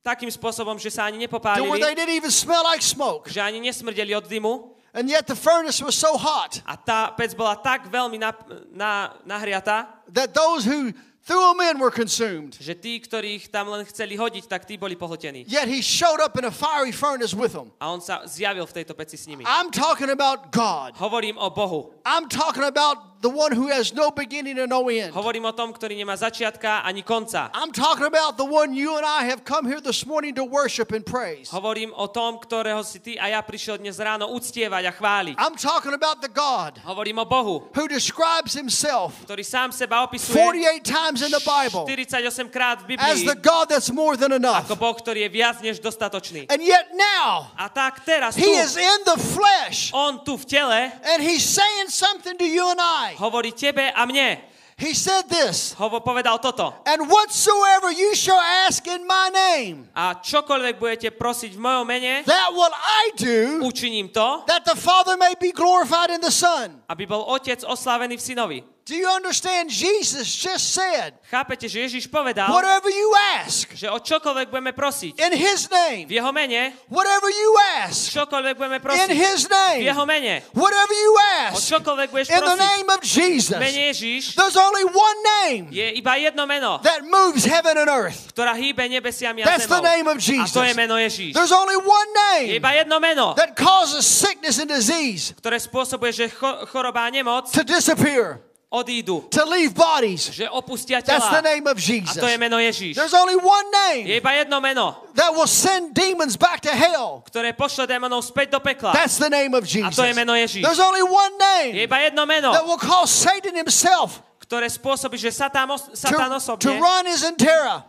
takým spôsobom, že sa ani where nepopálili, they didn't even smell like smoke. že ani nesmrdeli od dymu And yet the furnace was so hot a tá pec bola tak veľmi na, na, nahriatá, that those who threw them in were consumed. že tí, ktorých tam len chceli hodiť, tak tí boli pohltení. Yet he showed up in a fiery furnace with them. A on sa zjavil v tejto peci s nimi. I'm talking about God. Hovorím o Bohu. I'm talking about the one who has no beginning and no end. Hovorím o tom, ktorý nemá začiatka ani konca. I'm talking about the one you and I have come here this morning to worship and praise. Hovorím o tom, ktorého si ty a ja prišiel dnes ráno uctievať a chváliť. I'm talking about the God Hovorím o Bohu, who describes himself ktorý sám seba opisuje 48 times in the Bible 48 krát v as the God that's more than enough. ako Boh, ktorý je viac než dostatočný. And yet now, A tak teraz tu, he is in the flesh on tu v tele and he's saying something to you and I. hovorí tebe a mne. He said this, Hovo povedal toto. and whatsoever you shall ask in my name, A čokoľvek budete prosiť v mojom mene, that will I do, učiním to, that the Father may be glorified in the Son. aby bol otec oslávený v synovi. Do you understand? Jesus just said, Chápete, že Ježiš povedal, whatever you ask že o čokoľvek budeme prosiť in his name, v jeho mene, whatever you ask čokoľvek budeme in prosiť his v name, jeho mene, whatever you o ask čokoľvek budeš in the name of v Jesus. mene Ježiš, There's only one name je iba jedno meno, that moves heaven and earth. ktorá hýbe nebesiami a That's the name of A Jesus. to je meno Ježíš. There's only one Je name iba jedno meno, that causes sickness and disease ktoré spôsobuje, že choroba a nemoc to disappear, odídu, to leave bodies. že opustia That's the tela. name of A Jesus. to je meno Ježíš. There's only one Je name iba jedno meno, that will send demons back to hell. ktoré pošle démonov späť do pekla. That's the name of A Jesus. to je meno Ježíš. There's only one Je name iba jedno meno, that will cause Satan himself ktoré spôsobí, že Satán, os- Satán to, to osobne run his terror.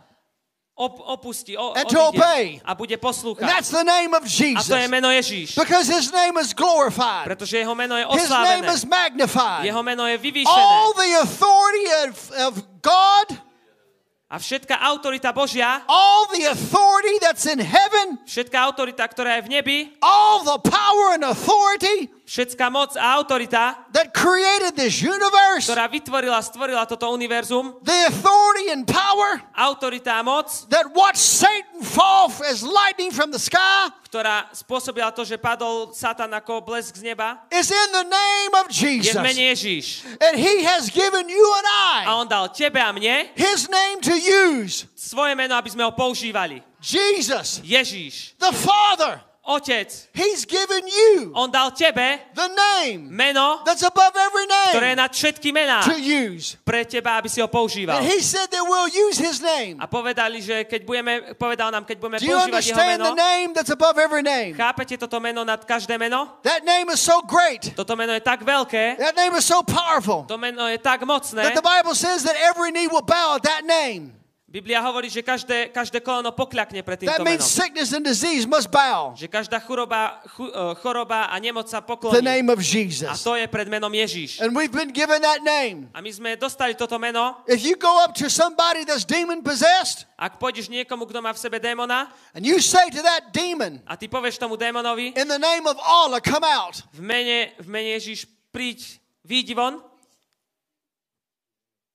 Op- opustí, o, And to obey. a bude And poslúchať. that's the name of A to Jesus. je meno Ježíš. Because his name is glorified. Pretože jeho meno je His name oslávené. is magnified. Jeho meno je All vyvýšené. the authority of, of God, A všetká autorita Božia, all the authority that's in heaven, všetká autorita, ktorá je v nebi, all the power and authority všetká moc a autorita, that created this universe, ktorá vytvorila, stvorila toto univerzum, the authority and power autorita a moc, that watched Satan fall as lightning from the sky ktorá spôsobila to, že padol Satan ako blesk z neba, is in the name of je Jesus. v mene Ježíš. And he has given you and A I on dal tebe a mne his name to use. svoje meno, aby sme ho používali. Jesus, Ježíš, the Father, Otec, he's given you on dal tebe the name meno, that's above every ktoré je name nad všetky mená to use. pre teba, aby si ho používal. And he said that we'll use his name. A povedali, že keď budeme, povedal nám, keď budeme Do you používať jeho understand meno, the name that's above every name? chápete toto meno nad každé meno? That name is so great. Toto meno je tak veľké, That name is so powerful. to meno je tak mocné. That the Bible says that every knee will bow at that name. Biblia hovorí, že každé, každé koleno pokľakne pred That týmto means menom. sickness and disease must bow. Že každá choroba, chu, eh, choroba a nemoc sa The pokloní. name of A Jesus. to je pred menom Ježíš. And we've been given that name. A my sme dostali toto meno. If you go up to somebody that's demon possessed Ak pôjdeš niekomu, kto má v sebe démona and you say to that demon, a ty povieš tomu démonovi, in the name of Allah, come out. v mene, v mene Ježíš príď, výjdi von.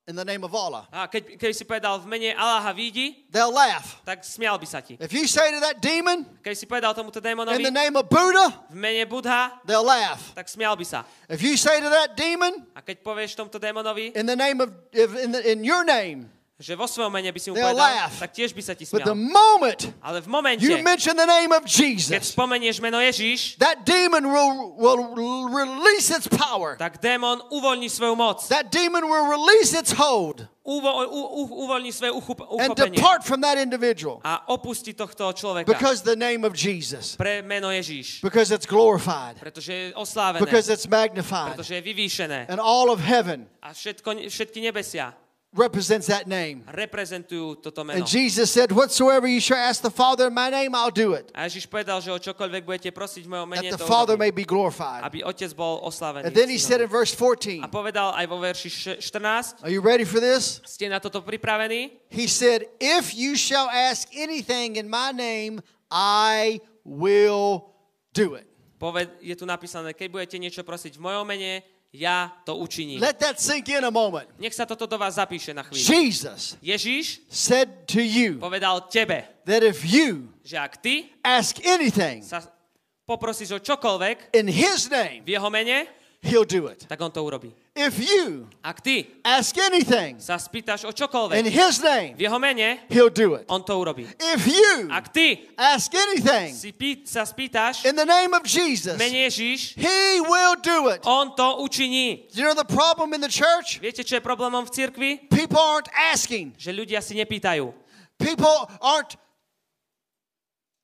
In the name of Allah. A keď, keď si povedal v mene Aláha výjdi, They'll laugh. tak smial by sa ti. If you say to that demon Keď si povedal tomuto in démonovi the name of Buddha, v mene Budha, they'll laugh. tak smial by sa. If you say to that demon A keď povieš tomuto démonovi, in the name of in, the, in your name, že vo svojom mene by si mu povedal, laugh. tak tiež by sa ti but the smial. moment Ale v momente, you mention the name of keď Jesus, spomenieš meno Ježíš, that demon will will release its power. tak démon uvoľní svoju moc. That demon will release its hold Uvo, u, u, uvoľní svoje uchup, and uchopenie. depart from that individual A opustí tohto človeka. because the name of Jesus, Pre meno Ježíš. because it's glorified, Pretože je oslávené. because it's magnified, Pretože je vyvýšené. and all of heaven A všetko, všetky nebesia represents that name. reprezentujú toto And meno. Jesus said, Whatsoever you shall ask the Father in my name, I'll do it, A Ježiš povedal, že o čokoľvek budete prosiť v mojom mene, that the Father may be glorified. aby Otec bol oslávený. And then he said in verse 14, A povedal aj vo verši še- 14, Are you ready for this? ste na toto pripravení? He said, If you shall ask anything in my name, I will do it. Poved, je tu napísané, keď budete niečo prosiť v mojom mene, ja to učiním. Let that sink in a moment. Nech sa toto do vás zapíše na chvíľu. Jesus Ježiš said to you povedal tebe, that if you že ak ty ask anything sa poprosíš o čokoľvek in his name, v jeho mene, he'll do it. tak on to urobí. If you Ak ty ask anything sa spýtaš in o čokoľvek his name, v jeho mene, he'll do it. on to urobí. If you Ak ty ask anything si pý, sa spýtaš in the name of Jesus, mene Ježiš, he will do it. on to učiní. You know the problem in the church? Viete, čo je problémom v cirkvi? People aren't asking. Že ľudia si nepýtajú. People aren't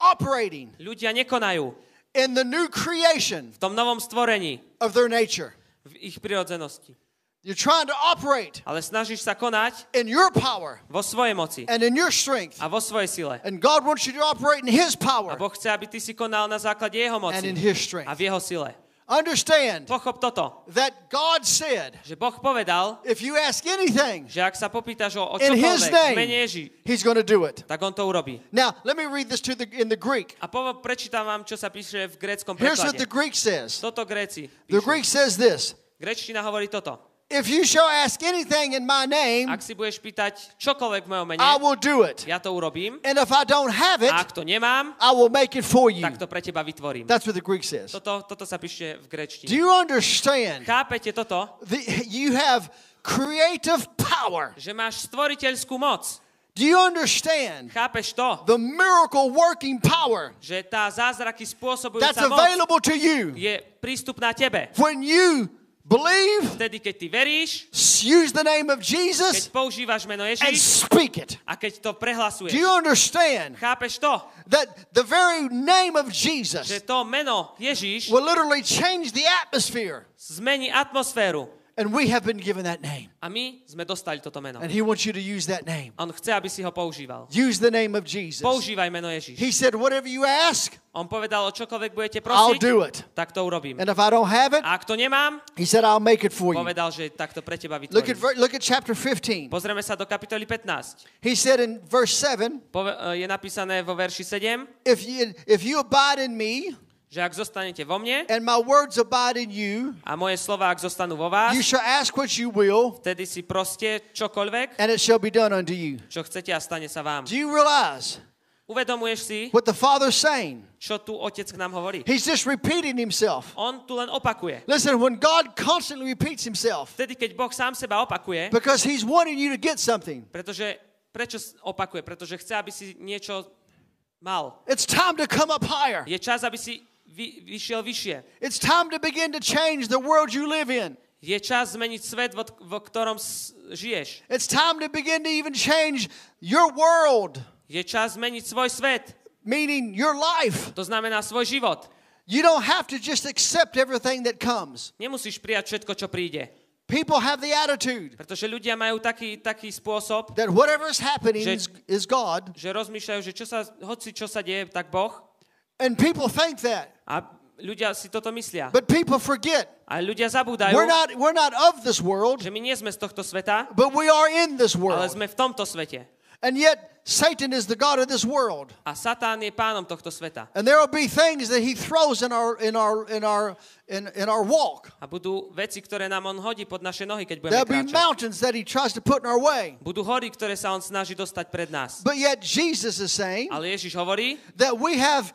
operating Ľudia nekonajú in the new creation v tom novom stvorení, of their nature. v ich prirodzenosti. You're trying to operate Ale snažíš sa konať in your power vo svojej moci and in your strength. a vo svojej sile. And God wants you to operate in His A power Boh chce, aby ty si konal na základe jeho and in moci His a strength. v jeho sile. Understand Pochop toto, that God said, že Boh povedal, if you ask anything že ak sa popýtaš o, o in His mene name, Ježi, He's going to do it. tak on to urobí. Now, let me read this to the, in the Greek. A po, prečítam vám, čo sa píše v gréckom Here's what the. Greek says Toto Gréci the píšu. Greek says this Gréčtina hovorí toto. If you shall ask anything in my name, Ak si budeš pýtať čokoľvek v mojom mene, I will do it. ja to urobím. And if I don't have it, A ak to nemám, I will make it for you. tak to pre teba vytvorím. That's what the Greek says. Toto, toto sa píše v Do gréčtine. you understand? Chápete toto? The, you have creative power. Že máš stvoriteľskú moc. Do you understand the miracle working power that's available to you when you believe, Vtedy, keď ty veríš, use the name of keď Jesus, používaš meno and Ježiš speak it? a keď to prehlasuješ. Do you understand Chápeš to? that the very name of Že Jesus to meno Ježiš will literally change the atmosphere? zmení atmosféru. And we have been given that name. A my sme dostali toto meno. And He wants you to use that name. On chce, aby si ho používal. Use the name of Jesus. Používaj meno Ježiš. He said, Whatever you ask, On povedal, o čokoľvek budete I'll prosiť, do it. tak to urobím. And if I don't have it, A ak to nemám, He said, I'll make it for you. povedal, že tak to pre teba Look at, vytvorím. look at chapter 15. Pozrieme sa do kapitoly 15. He said in verse 7 Pove- e, je napísané vo verši 7, if you, if you abide in me že ak zostanete vo mne and my words abide in you, a moje slova, ak zostanú vo vás, you shall ask what you will, vtedy si proste čokoľvek, and it shall be done unto you. čo chcete a stane sa vám. Do you realize Uvedomuješ si, what the Father's saying? čo tu otec k nám hovorí? He's just repeating himself. On tu len opakuje. Listen, when God constantly repeats himself, Vtedy, keď Boh sám seba opakuje, because he's wanting you to get something, pretože, prečo opakuje? Pretože chce, aby si niečo mal. it's time to come up higher. Je čas, aby si vyšiel vyššie. It's time to begin to change the world you live in. Je čas zmeniť svet, vo, vo ktorom žiješ. It's time to begin to even change your world, Je čas zmeniť svoj svet. meaning your life. To znamená svoj život. You don't have to just accept everything that comes. Nemusíš prijať všetko, čo príde. People have the attitude Pretože ľudia majú taký, taký spôsob, that whatever's happening Že- is, is God, že rozmýšľajú, že čo sa, hoci čo sa deje, tak Boh. And people think that. A ľudia si toto myslia. But people forget A ľudia zabúdajú, we're not, we're not of this world, že my nie sme z tohto sveta, but we are in this ale world. sme v tomto svete. And yet, Satan is the God of this world. A Satán je pánom tohto sveta. And there will be things that he throws in our in our in our in, in our walk. A budú veci, ktoré nám on hodí pod naše nohy, keď budeme There'll be mountains that he tries to put in our way. Budú hory, ktoré sa on snaží dostať pred nás. But yet Jesus is saying Ale Ježiš hovorí, that we have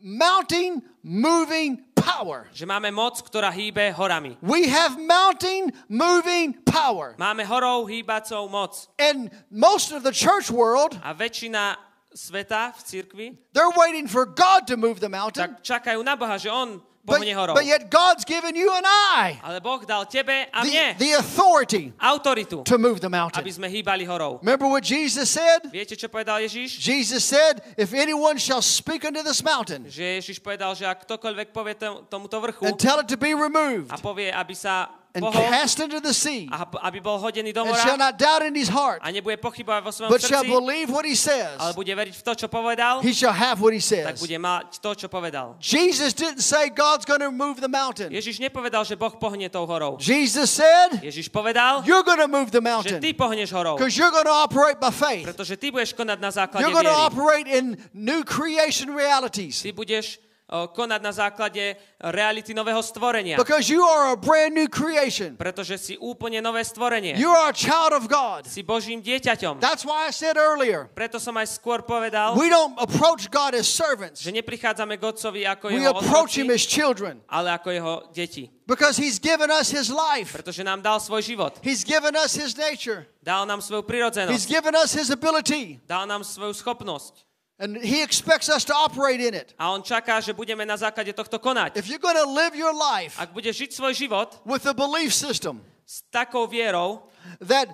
mounting, moving power. že máme moc, ktorá hýbe horami. We have mounting, moving power. Máme horou hýbacou moc. And most of the church world, A väčšina sveta v cirkvi they're waiting for God to move the mountain. tak čakajú na Boha, že on But, but yet God's given you and I Ale Boh dal tebe a the, the authority autoritu, to move the mountain. Remember what Jesus said? Viete? Jesus said, If anyone shall speak unto this mountain povedal, že ak ktokoľvek povie tom- tomuto vrchu and tell it to be removed povie, sa and cast into the sea, aby bol hodený do and shall not doubt in his heart, a nebude pochybovať vo svojom but shall believe what he says, ale bude veriť v to, čo povedal, he shall have what he tak says. bude mať to, čo povedal. Jesus didn't say God's going to move the mountain. Ježiš nepovedal, že Boh pohne tou horou. Jesus said, Ježiš povedal, You're going to move the že mountain ty pohneš horou. because you're going to operate by faith. Pretože ty budeš konať na základe You're going to operate in new creation realities Ty budeš konať na základe reality nového stvorenia. because you are a brand new creation. Pretože si úplne nové stvorenie. You are a child of God. Si Božím dieťaťom. That's why I said earlier, Preto som aj skôr povedal, we don't approach God as servants. že neprichádzame k Otcovi ako We jeho approach Him as children ale ako jeho deti. because He's given us His life. Pretože nám dal svoj život. He's given us His nature. Dal nám svoju He's prirodzenosť. given us His ability. Dal nám svoju schopnosť. And He expects us to operate in it. A on čaká, že budeme na základe tohto konať. If you're going to live your life Ak budeš žiť svoj život with a belief system s takou vierou that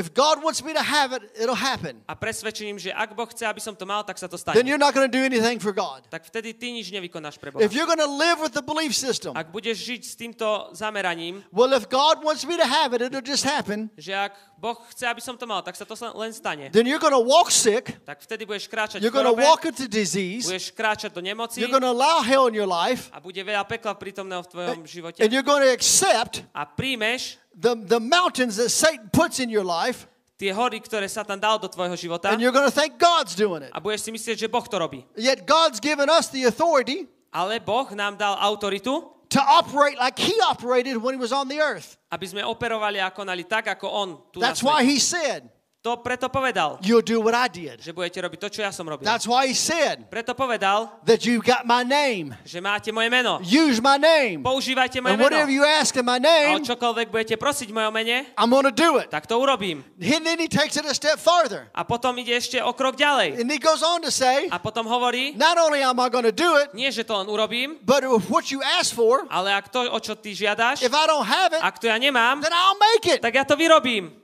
if God wants me to have it, it'll happen, a presvedčením, že ak Boh chce, aby som to mal, tak sa to then stane. you're not going to do anything for God. Tak vtedy ty nič nevykonáš pre Boha. If you're going to live with the belief system, Ak budeš žiť s týmto zameraním, well, if God wants me to have it, it'll just happen, že ak Boh chce, aby som to mal, tak sa to len stane. then you're going to walk sick, Tak vtedy budeš kráčať you're going to walk into disease, budeš kráčať do nemoci you're going to allow hell in your life, a bude veľa pekla prítomného v tvojom živote. and you're going to accept A príjmeš the, the mountains that Satan puts in your life, tie hory, ktoré sa tam dal do tvojho života and you're going to think God's doing it. a budeš si myslieť, že Boh to robí. Yet God's given us the authority Ale Boh nám dal autoritu, to operate like He operated when He was on the earth. aby sme operovali a konali tak, ako On tu That's why. He said, To preto povedal, You'll do what I did. že budete robiť to, čo ja som robil. That's why He said Preto povedal, that you got my name. že máte moje meno. Use my name. Používajte moje And whatever meno. you ask in my A name, čokoľvek budete prosiť v mojom mene, I'm to do it. tak to urobím. And then He takes it a step farther. A potom ide ešte o krok ďalej. And He goes on to say, A potom hovorí, Not only am I to do it, nie, že to len urobím, but what you ask for, ale ak to, o čo ty žiadaš, if I don't have it, ak to ja nemám, then I'll make it. tak ja to vyrobím.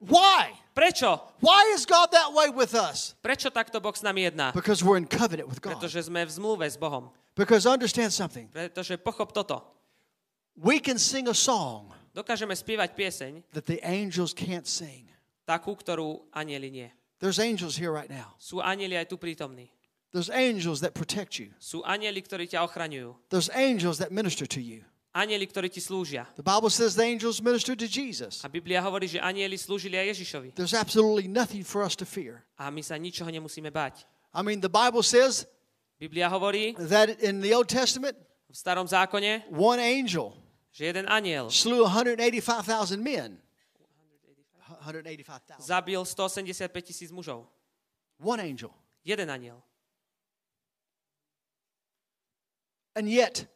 Why? Prečo? Why is God that way with us? Prečo takto Boh s nami jedná? Because we're in covenant with God. Pretože sme v zmluve s Bohom. Because understand something. Pretože pochop toto. We can sing a song Dokážeme spievať pieseň, that the angels can't sing. takú, ktorú anieli nie. There's angels here right now. Sú anieli aj tu prítomní. There's angels that protect you. Sú anieli, ktorí ťa ochraňujú. There's angels that minister to you. Anieli, ktorí ti slúžia. The Bible says the angels ministered to Jesus. A Biblia hovorí, že anieli slúžili aj Ježišovi. There's absolutely nothing for us to fear. A my sa ničoho nemusíme báť. I mean, the Bible says Biblia hovorí that in the Old Testament, v starom zákone, one angel že jeden aniel slew 185,000 men. 185,000. zabil 185 tisíc mužov. One angel. Jeden aniel. And yet,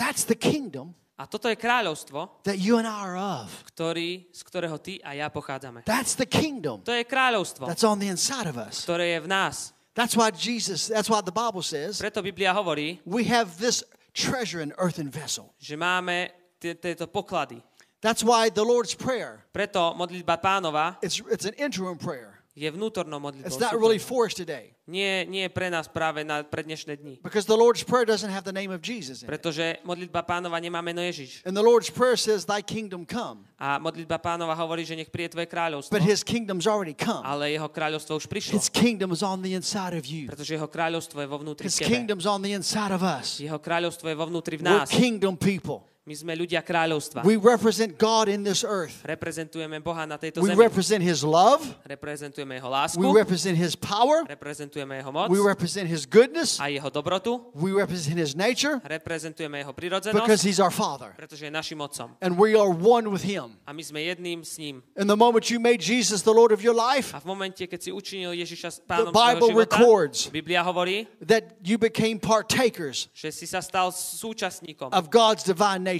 that's the kingdom A toto je kráľovstvo, that you and I are of. ktorý, z ktorého ty a ja pochádzame. That's the kingdom To je kráľovstvo, that's on the inside of us. ktoré je v nás. That's why Jesus, that's why the Bible says Preto Biblia hovorí, we have this treasure in earthen vessel. že máme tieto poklady. That's why the Lord's Prayer, Preto modlitba pánova it's, it's an interim prayer. Je vnútornou modlitbou. It's not really for us today Nie, nie pre nás práve na pre dnešné dni. because the Lord's Prayer doesn't have the name of Jesus in. Pretože modlitba pánova nemá meno Ježiš. And the Lord's Prayer says, Thy kingdom come. A modlitba pánova hovorí, že nech príde tvoje kráľovstvo. But His kingdom's already come. Ale jeho kráľovstvo už prišlo. His kingdom is on the inside of you, Pretože jeho kráľovstvo je vo vnútri His tebe. kingdom's on the inside of us. Jeho kráľovstvo je vo vnútri v We're nás. kingdom people. My sme ľudia kráľovstva. We represent God in this earth. Reprezentujeme Boha na tejto We zemi. represent His love. Reprezentujeme Jeho lásku. We represent His power. Reprezentujeme Jeho moc. We represent His goodness. A Jeho dobrotu. We represent His nature Reprezentujeme Jeho because. He's our Father. Pretože je našim otcom. And we are one with Him. A my sme jedným s ním. And the moment you made Jesus the Lord of your life, A v momente, keď si učinil Ježiša pánom svojho života, records. Biblia hovorí, that you became partakers že si sa stal súčasníkom of God's divine nature.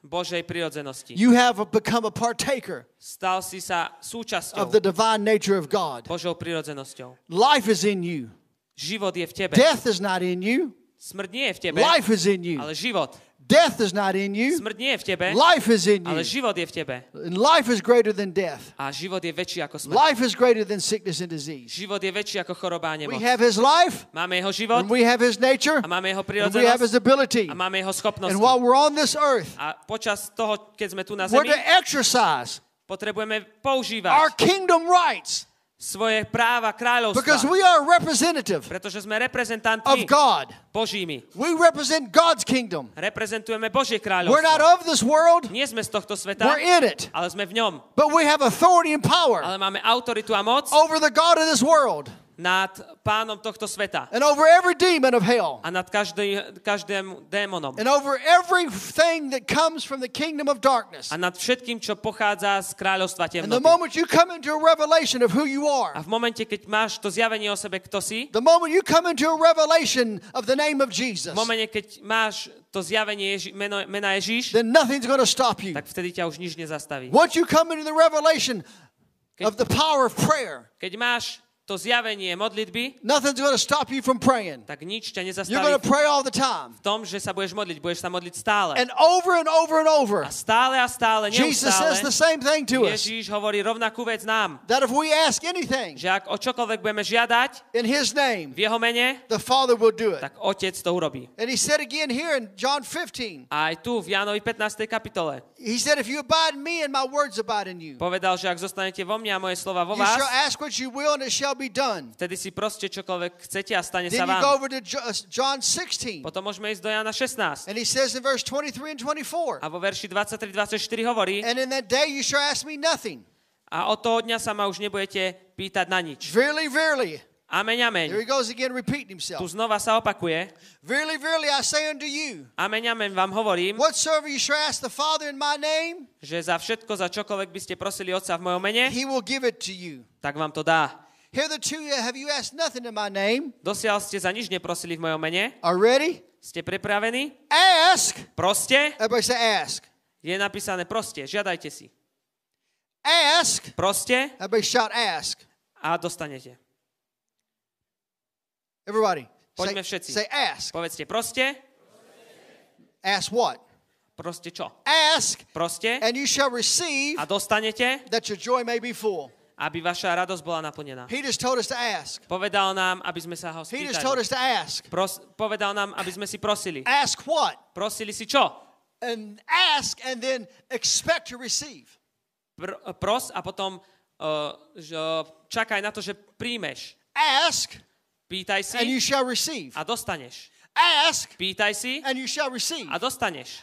Božej prirodzenosti. You have become a partaker Stal si sa súčasťou of the divine nature of God. Božou prirodzenosťou. Life is in you. Život je v tebe. Death is not in you. Smrť nie je v tebe, Life is in you. ale život. Death is not in you. Smrť nie je v tebe, Life is in ale you. život je v tebe. And life is greater than death. A život je väčší ako smrť. Life is greater than sickness and disease. Život je väčší ako choroba a We have His life, Máme jeho život and we have His nature, a máme jeho and we have His ability. a máme jeho schopnosti. And while we're on this earth, A počas toho, keď sme tu na we're to exercise potrebujeme our kingdom rights svoje práva because kráľovstva. we are a representative Pretože sme of reprezentantmi God. Božími. We represent God's kingdom. Reprezentujeme Božie We're not kráľovstvo. of this world, Nie sme z tohto sveta, we're in it. ale sme v ňom. But we have authority and power Ale máme autoritu a moc over the God of this world nad pánom tohto sveta. and over every demon of hell A nad každý, každým démonom. and over everything that comes from the kingdom of darkness. A nad všetkým, čo pochádza z kráľovstva And the temnoty. moment you come into a revelation of who you A are, v momente, keď máš to zjavenie o sebe, kto si, the moment you come into a revelation of the name of Jesus, v momente, keď máš to zjavenie Ježi- meno, mena Ježíš, then nothing's going to stop you. tak vtedy ťa už nič nezastaví. Once you come into the revelation of the power of prayer, Keď máš to zjavenie modlitby, nothing's going to stop you from praying. tak nič ťa You're nezastaví going to v pray all the time. tom, že sa budeš modliť. Budeš sa modliť stále. And over and over and over, A stále a stále, Jesus says the neustále, same thing to us Ježíš hovorí rovnakú vec nám. that if we ask anything Že ak o čokoľvek budeme žiadať in His name, v jeho mene, the Father will do it. tak Otec to urobí. And He said again here in John 15, A aj tu v Jánovi 15. kapitole He said, If you abide in me and my words abide in you, povedal, že ak zostanete vo mne a moje slova vo you vás, shall ask what you will and it shall be done. vtedy si proste čokoľvek chcete a stane sa you go vám. over to uh, John 16, Potom môžeme ísť do Jana 16. and He says in verse 23 and 24, A vo verši 23-24 hovorí, And in that day you shall ask me nothing. a od toho dňa sa ma už nebudete pýtať na nič. Verily, verily. Ameň, ameň. Here he goes again, repeating Tu himself. znova sa opakuje. Verily, verily, I say unto you, Ameň, ameň vám hovorím, whatsoever you shall ask the Father in my name, že za všetko, za čokoľvek by ste prosili Otca v mojom mene, he will give it to you. tak vám to dá. Hitherto have you asked nothing in my name. Dosiaľ ste za nič neprosili v mojom mene. Are ready? Ste pripravení? Ask. Proste. Everybody say ask. Je napísané proste. Žiadajte si. Ask. Proste Everybody shout ask. a dostanete. Everybody. Poďme Say, všetci. say ask. Povedzte proste. Ask what? Proste čo? Ask, Proste and you shall receive a dostanete, that your joy may be full. Aby vaša radosť bola naplnená. He just told us to ask. Povedal nám, aby sme sa ho He just told spýtali. us to ask. Pros, povedal nám, aby sme si prosili. Ask what? Prosili si čo? And ask and then expect to receive. Pr- pros a potom uh, že, čakaj na to, že príjmeš. Ask Pýtaj si and you shall receive. a dostaneš. Ask Pýtaj si and you shall receive. a dostaneš.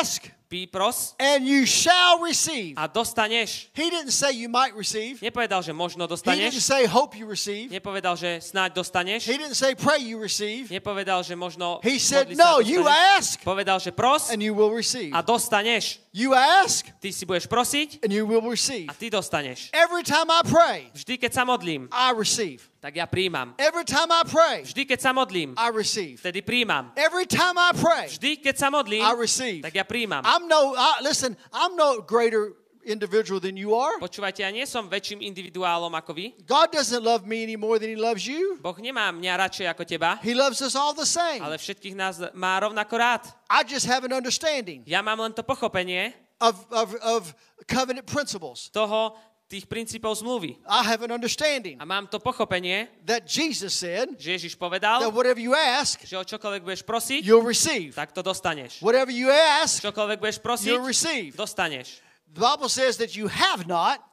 Ask Pí, pros and you shall receive. a dostaneš. He didn't say you might receive. Nepovedal, že možno He didn't dostaneš. say hope you receive. Nepovedal, že snáď dostaneš. He didn't say pray you receive. Nepovedal, že možno He said, no, you dostaneš. ask Povedal, že pros and you will receive. a dostaneš. You ask Ty si budeš prosiť and you will receive. a ty dostaneš. Every time I pray, Vždy, keď sa modlím, I receive. tak ja príjmam. Every time I pray, Vždy, keď sa modlím, I receive. vtedy príjmam. Every time I pray, Vždy, keď sa modlím, I receive. tak ja príjmam. I'm no, I, listen, I'm no greater individual than you are. Počúvajte, ja nie som väčším individuálom ako vy. God doesn't love me any more than he loves you. Boh nemá mňa radšej ako teba, He loves us all the same. ale všetkých nás má rovnako rád. I just have an understanding Ja mám len to pochopenie of, of, of covenant principles. toho, tých princípov zmluvy. I have an understanding A mám to pochopenie, that Jesus said že Ježiš that povedal, whatever you ask, že o čokoľvek budeš prosiť, you'll receive. tak to dostaneš. Whatever you ask, Čokoľvek budeš prosiť, you'll receive. dostaneš. The Bible says that you have not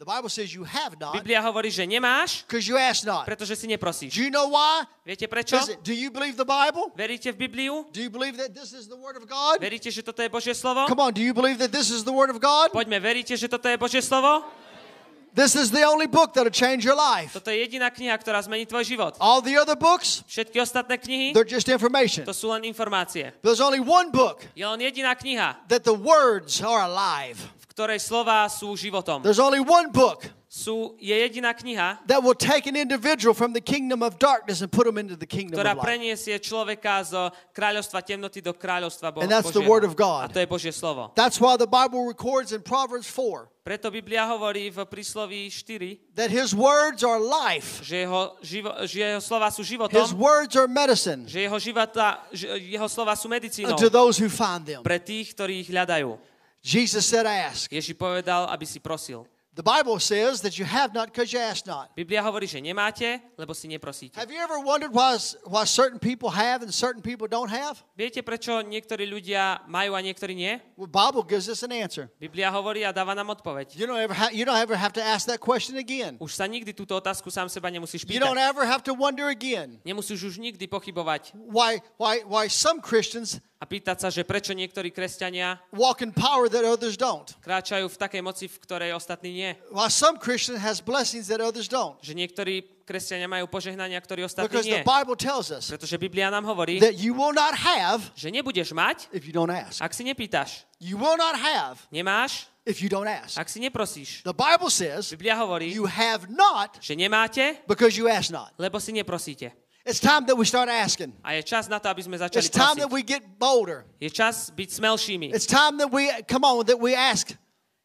The Bible says you have not Biblia hovorí, že nemáš, you ask not. pretože si neprosíš. Do you know why? Viete prečo? Listen, do you believe the Bible? Veríte v Bibliu? Do you believe that this is the Word of God? Veríte, že toto je Božie slovo? Come on, do you believe that this is the Word of God? Poďme, veríte, že toto je Božie slovo? This is the only book that'll change your life. Toto je jediná kniha, ktorá zmení tvoj život. All the other books, Všetky ostatné knihy, they're just information. to sú len informácie. There's only one book Je len jediná kniha, that the words are alive. v ktorej slova sú životom. There's only one book Sú, je jediná kniha, that will take an individual from the kingdom of darkness and put them into the kingdom ktorá of light. preniesie človeka z kráľovstva temnoty do kráľovstva Bo- And that's the Božieho. word of God. A to je Božie slovo. That's why the Bible records in Proverbs 4 Preto Biblia hovorí v prísloví 4, that his words are life, že jeho, živo, že jeho slova sú his životom, words are medicine že jeho, života, že jeho slova sú medicínou unto those who find them. pre tých, ktorí ich hľadajú. Jesus said, Ask. Ježiš povedal, aby si prosil. The Bible says that you have not because you ask not. Biblia hovorí, že nemáte, lebo si neprosíte. Have you ever wondered why, why certain people have and certain people don't have? Viete, prečo niektorí ľudia majú a niektorí nie? Well, Bible gives us an answer. Biblia hovorí a dáva nám odpoveď. You don't ever ha- you don't ever have to ask that question again. Už sa nikdy túto otázku sám seba nemusíš You don't ever have to wonder again Nemusíš už nikdy pochybovať why why why some Christians a pýtať sa, že prečo niektorí kresťania walk in power that others don't. kráčajú v takej moci, v ktorej ostatní nie. Why some Christian has blessings that others don't. Že niektorí kresťania majú požehnania, ktorí ostatní Because nie. the Bible tells us Pretože Biblia nám hovorí, that you will not have že nebudeš mať, if you don't ask. ak si nepýtaš. You will not have Nemáš, if you don't ask. ak si neprosíš. The Bible says Biblia hovorí, you have not že nemáte, because you ask not. lebo si neprosíte. It's time that we start asking. A je čas na to, aby sme začali It's time that prosiť. we get bolder. Je čas byť smelšími. It's time that we come on that we ask.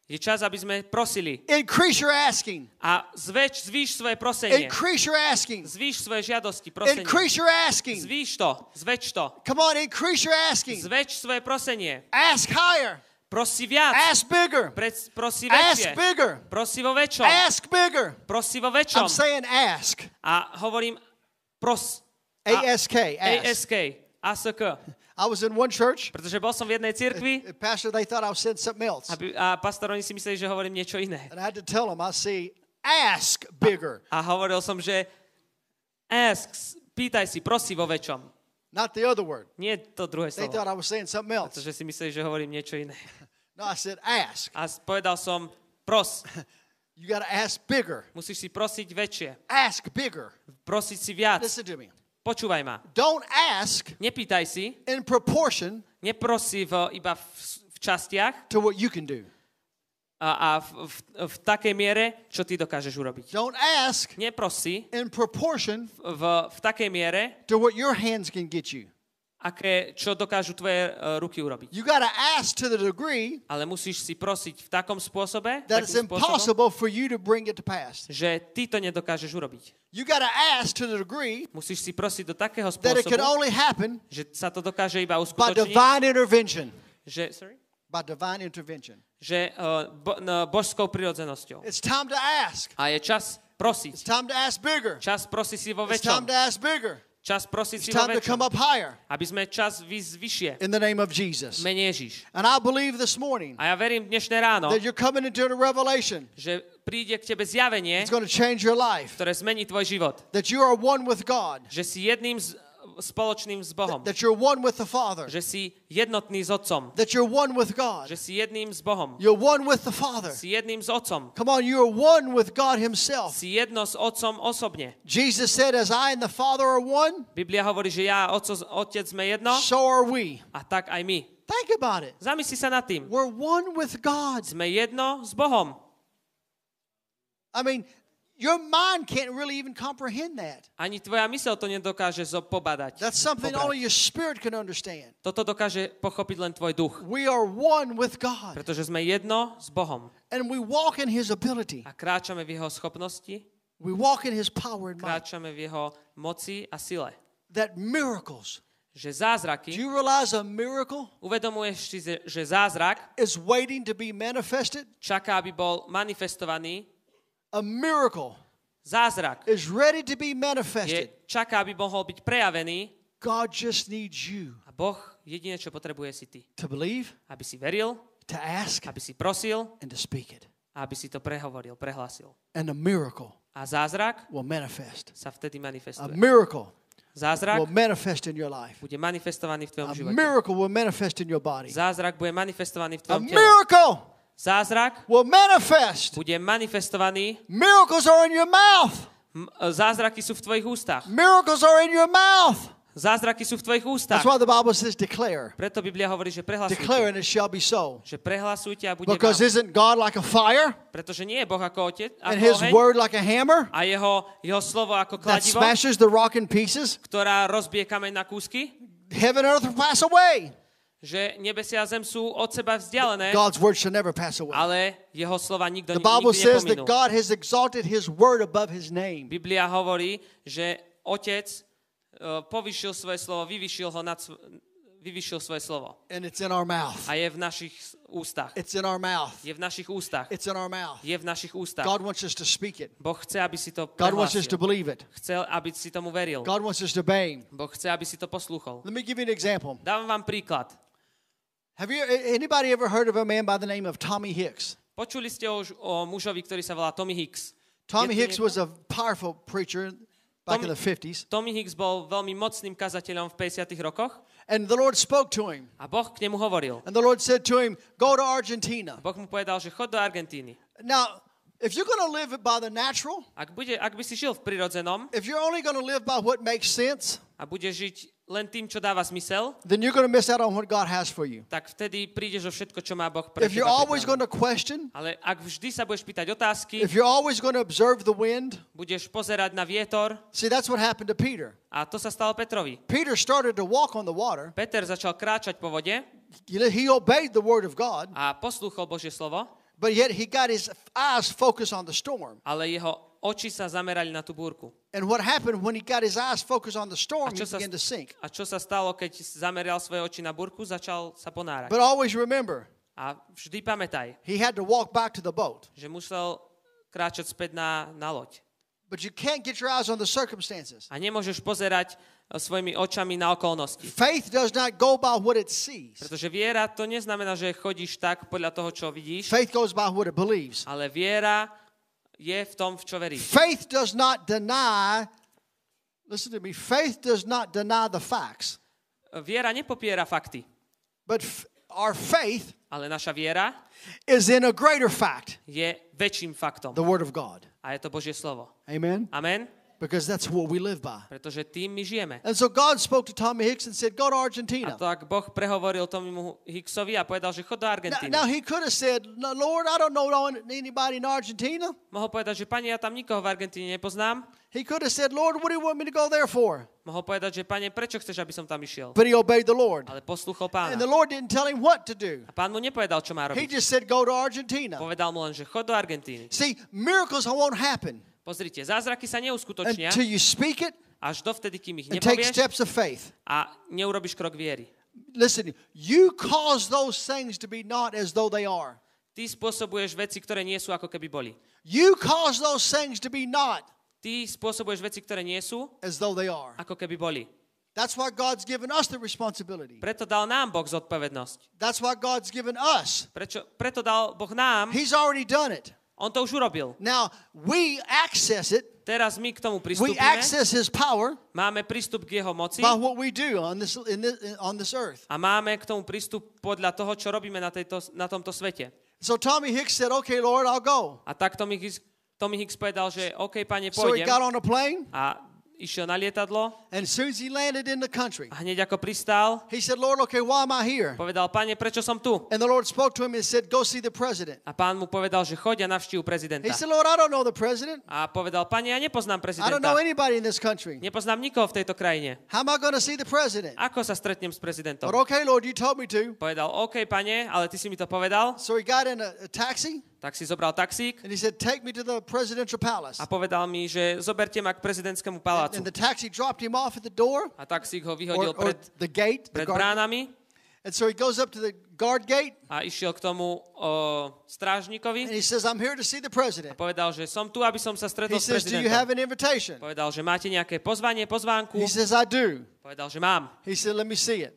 Je čas, aby sme prosili. Increase your asking. A zväč, zvýš svoje prosenie. Increase your asking. Zvýš svoje žiadosti, prosenie. Increase your asking. Zvýš to, zväč to. Come on, increase your asking. Zväč svoje prosenie. Ask higher. Prosi viac. Ask bigger. Pre, prosi Ask väčšie. bigger. Prosi vo väčšom. Ask bigger. Prosi vo I'm väčšom. saying ask. A hovorím pros. ASK. Ask. ASK. I was in one church. Pretože bol som v jednej cirkvi Pastor, they thought I was saying something else. a, a pastor oni si mysleli, že hovorím niečo iné. And I had to tell them, I see, ask bigger. A hovoril som, že ask, pýtaj si, prosi vo väčšom. Not the other word. Nie to druhé They slovo. thought I was saying something else. Pretože si mysleli, že hovorím niečo iné. No, I said, ask. A povedal som, pros. You got to ask bigger. Musíš si prosiť väčšie. Ask bigger. Prosiť si viac. Listen to me. Počúvaj ma. Don't ask Nepýtaj si, in proportion neprosi v, iba v, v častiach to what you can do. a, a v, v, v takej miere, čo ty dokážeš urobiť. Don't ask Neprosi in proportion v, v takej miere, to what your hands can get you. Aké, čo dokážu tvoje uh, ruky urobiť. You got to ask to the degree Ale musíš si prosiť v takom spôsobe, that it's impossible for you to bring it to pass. že ty to nedokážeš urobiť. You got to ask to the degree Musíš si prosiť do takého that it can spôsobu, only happen že sa to dokáže iba by uskutočniť, divine intervention. že, sorry? By divine intervention. že uh, bo, no, božskou prirodzenosťou. It's time to ask. A je čas It's prosiť. time to ask bigger. Čas prosiť si vo It's time väčšom. to ask bigger. Čas prosiť si time to come up higher Aby sme čas vyššie. in the name of Jesus. Mene Ježiš. And I believe this morning A ja verím dnešné ráno, that you're coming into a revelation. že príde k tebe zjavenie, It's going to change your life. ktoré zmení tvoj život. That you are one with God. Že si jedným z, spoločným s Bohom. That you're one with the Father. Že si jednotný s Otcom. That you're one with God. Že si jedným s Bohom. You're one with the Father. Si jedným s Otcom. Come on, you're one with God Himself. Si jedno s Otcom osobne. Jesus said, As I and the Father are one, Biblia hovorí, že ja a Otec sme jedno so are we. a tak aj my. Think about it. Zamysli sa nad tým. We're one with God. Sme jedno s Bohom. I mean, your mind can't really even comprehend that. Ani tvoja mysel to nedokáže pobadať. That's something pobrať. only your spirit can understand. Toto dokáže pochopiť len tvoj duch. We are one with God. Pretože sme jedno s Bohom. And we walk in His ability. A kráčame v jeho schopnosti, We walk in His power and might. kráčame v jeho moci a sile. That miracles. Že Do zázraky, you realize a miracle uvedomuješ si, že zázrak is waiting to be manifested? čaká, aby bol manifestovaný. A miracle Zázrak is ready to be je, manifested. čaká, aby mohol byť prejavený God just needs you a Boh jediné, čo potrebuje si ty. to believe, Aby si veril, to ask, aby si prosil and to speak it. a aby si to prehovoril, prehlásil. And a miracle A zázrak will manifest. sa vtedy A manifestuje. miracle Zázrak will manifest in your life. bude manifestovaný v tvojom A živote. miracle will manifest in your body. Zázrak bude manifestovaný v A tvojom tele. miracle Zázrak will manifest. bude manifestovaný, Miracles are in your mouth. m- zázraky sú v tvojich ústach. Miracles are in your mouth. Zázraky sú v tvojich ústach. That's why the Bible says declare. Preto Biblia hovorí, že Declare prehlasujte. and it shall be so. Že prehlasujte a bude Because vám. isn't God like a fire Pretože nie je Boh ako otec, and ako his oheň word like a hammer a jeho, jeho slovo ako that kladivo, smashes the rock in pieces? ktorá rozbije kameň na kúsky, Heaven and earth will pass away. Že nebesia a zem sú od seba vzdialené, God's word shall never pass away. ale jeho slova nikto The Bible nikdy says that. God has exalted his word above his name. Biblia hovorí, že otec uh, povyšil svoje slovo, vyvyšil ho nad, sv- vyvyšil svoje slovo. And it's in our mouth. A je v našich s- ústach. It's in our mouth. Je v našich ústach. It's in our mouth. Je v našich ústach. God wants us to speak it. Boh chce, aby si to God wants us to prehlásil. believe it. Chcel, aby si tomu veril. God wants us to obey him. Boh chce, aby si to poslúchol. Let me give you an example. Dávam vám príklad. Have you anybody ever heard of a man by the name of Tommy Hicks? Počuli ste o, o mužovi, ktorý sa volá Tommy Hicks. Tommy Hicks was a powerful preacher back in the 50s. Tommy Hicks bol veľmi mocným kazateľom v 50 rokoch And the Lord spoke to him. a Boh k nemu hovoril. And the Lord said to him, Go to Argentina. Boh mu povedal, že chod do Argentíny. Now, if you're going to live by the natural, Ak, bude, ak by si žil v prirodzenom if you're only going to live by what makes sense, a budeš žiť len tým, čo dáva zmysel, then you're going to miss out on what God has for you. tak vtedy prídeš o všetko, čo má Boh pre If you're always going to question, Ale ak vždy sa budeš pýtať otázky, if you're always going to observe the wind, budeš pozerať na vietor, see, that's what happened to Peter. a to sa stalo Petrovi. Peter started to walk on the water. Peter začal kráčať po vode He he obeyed the word of God, a poslúchol Božie slovo, but yet he got his eyes focused on the storm. ale jeho oči sa zamerali na tú búrku. And what happened when he got his eyes focused on the storm, he began to sink. a čo sa stalo, keď zameral svoje oči na búrku? Začal sa ponárať. But always remember, A vždy pamätaj, he had to walk back to the boat. že musel kráčať späť na, na loď. But you can't get your eyes on the circumstances. A nemôžeš pozerať svojimi očami na okolnosti. Faith does not go by what it sees. Pretože viera to neznamená, že chodíš tak podľa toho, čo vidíš, Faith goes by what it believes. ale viera je v tom, v čo veríš. Faith does not deny, listen to me, faith does not deny the facts. Viera nepopiera fakty, But our faith ale naša viera is in a greater fact, je väčším faktom. the Word of God. A je to Božie slovo. Amen? Amen? Because that's what we live by. Pretože tým my žijeme. And so God spoke to Tommy Hicks and said, Go to Argentina. to ak Boh prehovoril tomu Hicksovi a povedal, že chod do Now, Argentíny. now he could have said, no, Lord, I don't know anybody in Argentina. Mohol povedať, že ja tam nikoho v Argentíne nepoznám. He could have said, Lord, what do you want me to go there for? Mohol povedať, že pane, prečo chceš, aby som tam išiel? But he obeyed the Lord. Ale poslúchol And the. Lord didn't tell him what to do. A pán mu nepovedal, čo má He just said, Go to Argentina. Povedal mu len, že chod do Argentíny. See, miracles won't happen Pozrite, zázraky sa neuskutočnia until you speak it až dovtedy, kým ich and take nepovieš steps of faith. a neurobiš krok viery. Listen, you cause those things to be not as though they are. Ty spôsobuješ veci, ktoré nie sú ako keby boli. You cause those things to be not Ty spôsobuješ veci, ktoré nie sú as though they are. ako keby boli. That's why God's given us the responsibility. Preto dal nám Boh zodpovednosť. That's why God's given us. Prečo, preto dal Boh nám, He's already done it. On to už urobil. Now, we access it. Teraz my k tomu We pristúpime, access His power máme prístup k jeho moci by what we do on this, in this, on this earth. a máme k tomu prístup podľa toho, čo robíme na, tejto, na tomto svete. So Tommy Hicks said, Okay, Lord, I'll go. A tak Tommy Hicks, Tommy Hicks povedal, že OK, pane, So he pôjdem. got on a plane, A išiel na lietadlo and as soon as he landed in the country, a hneď ako pristál, he said, Lord, okay, why am I here? povedal, pane, prečo som tu? And the Lord spoke to him and said, Go see the president. A pán mu povedal, že choď a navštív prezidenta. He said, Lord, I don't know the president. A povedal, pane, ja nepoznám I don't know prezidenta. anybody in this country. Nepoznám nikoho v tejto krajine. How am I going to see the president? Ako sa stretnem s prezidentom? But okay, Lord, you told me to. Povedal, OK, pane, ale ty si mi to povedal. So he got in a, a taxi Tak si zobral taxík and he said, Take me to the presidential palace. a povedal mi, že zoberte ma k prezidentskému palácu. And the taxi dropped him off at the door A taxík ho vyhodil or pred, the gate. The pred guard, bránami and so he goes up to the guard gate a išiel k tomu o, and strážnikovi he says, I'm here to see the president. a povedal, že som tu, aby som sa He stretol s says, Do you have prezidentom. an invitation? Povedal, že máte nejaké pozvanie, pozvánku. He says, I do. Povedal, že mám. He said, Let me see it.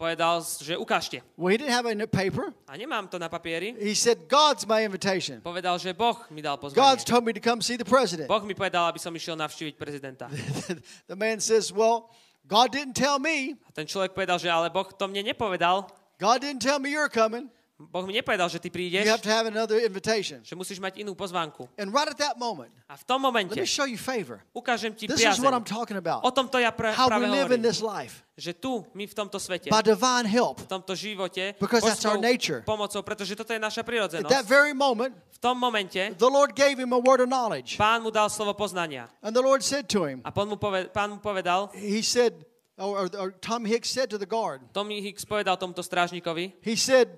Povedal, že ukážte. Well, he didn't have it in paper. A nemám to na papieri. He said, God's my invitation. Povedal, že Boh mi dal God's pozvanie. told me to come see the president. Boh mi povedal, aby som išiel navštíviť prezidenta. the man says, Well, God didn't tell me. A ten človek povedal, že ale Boh to mne nepovedal. God didn't tell me you're coming. Boh mi nepovedal, že ty You prídeš, have to have another invitation. že musíš mať inú pozvánku. And right at that moment, A v tom let momente me show you favor. ukážem ti This is what I'm priazeň. talking O about. tomto ja pre, How we práve live in hovorím. this life Že tu, my v tomto svete, by divine help. v tomto živote, Because that's our nature. pomocou, pretože toto je naša At that prirodzenosť. very moment, V tom momente the Lord gave him a word of knowledge. pán mu dal slovo poznania. And the Lord said to him, A pán mu, poved, pán mu povedal, He said, or, or, or Tom Hicks said to the guard, Tommy Hicks povedal tomuto strážnikovi, He said,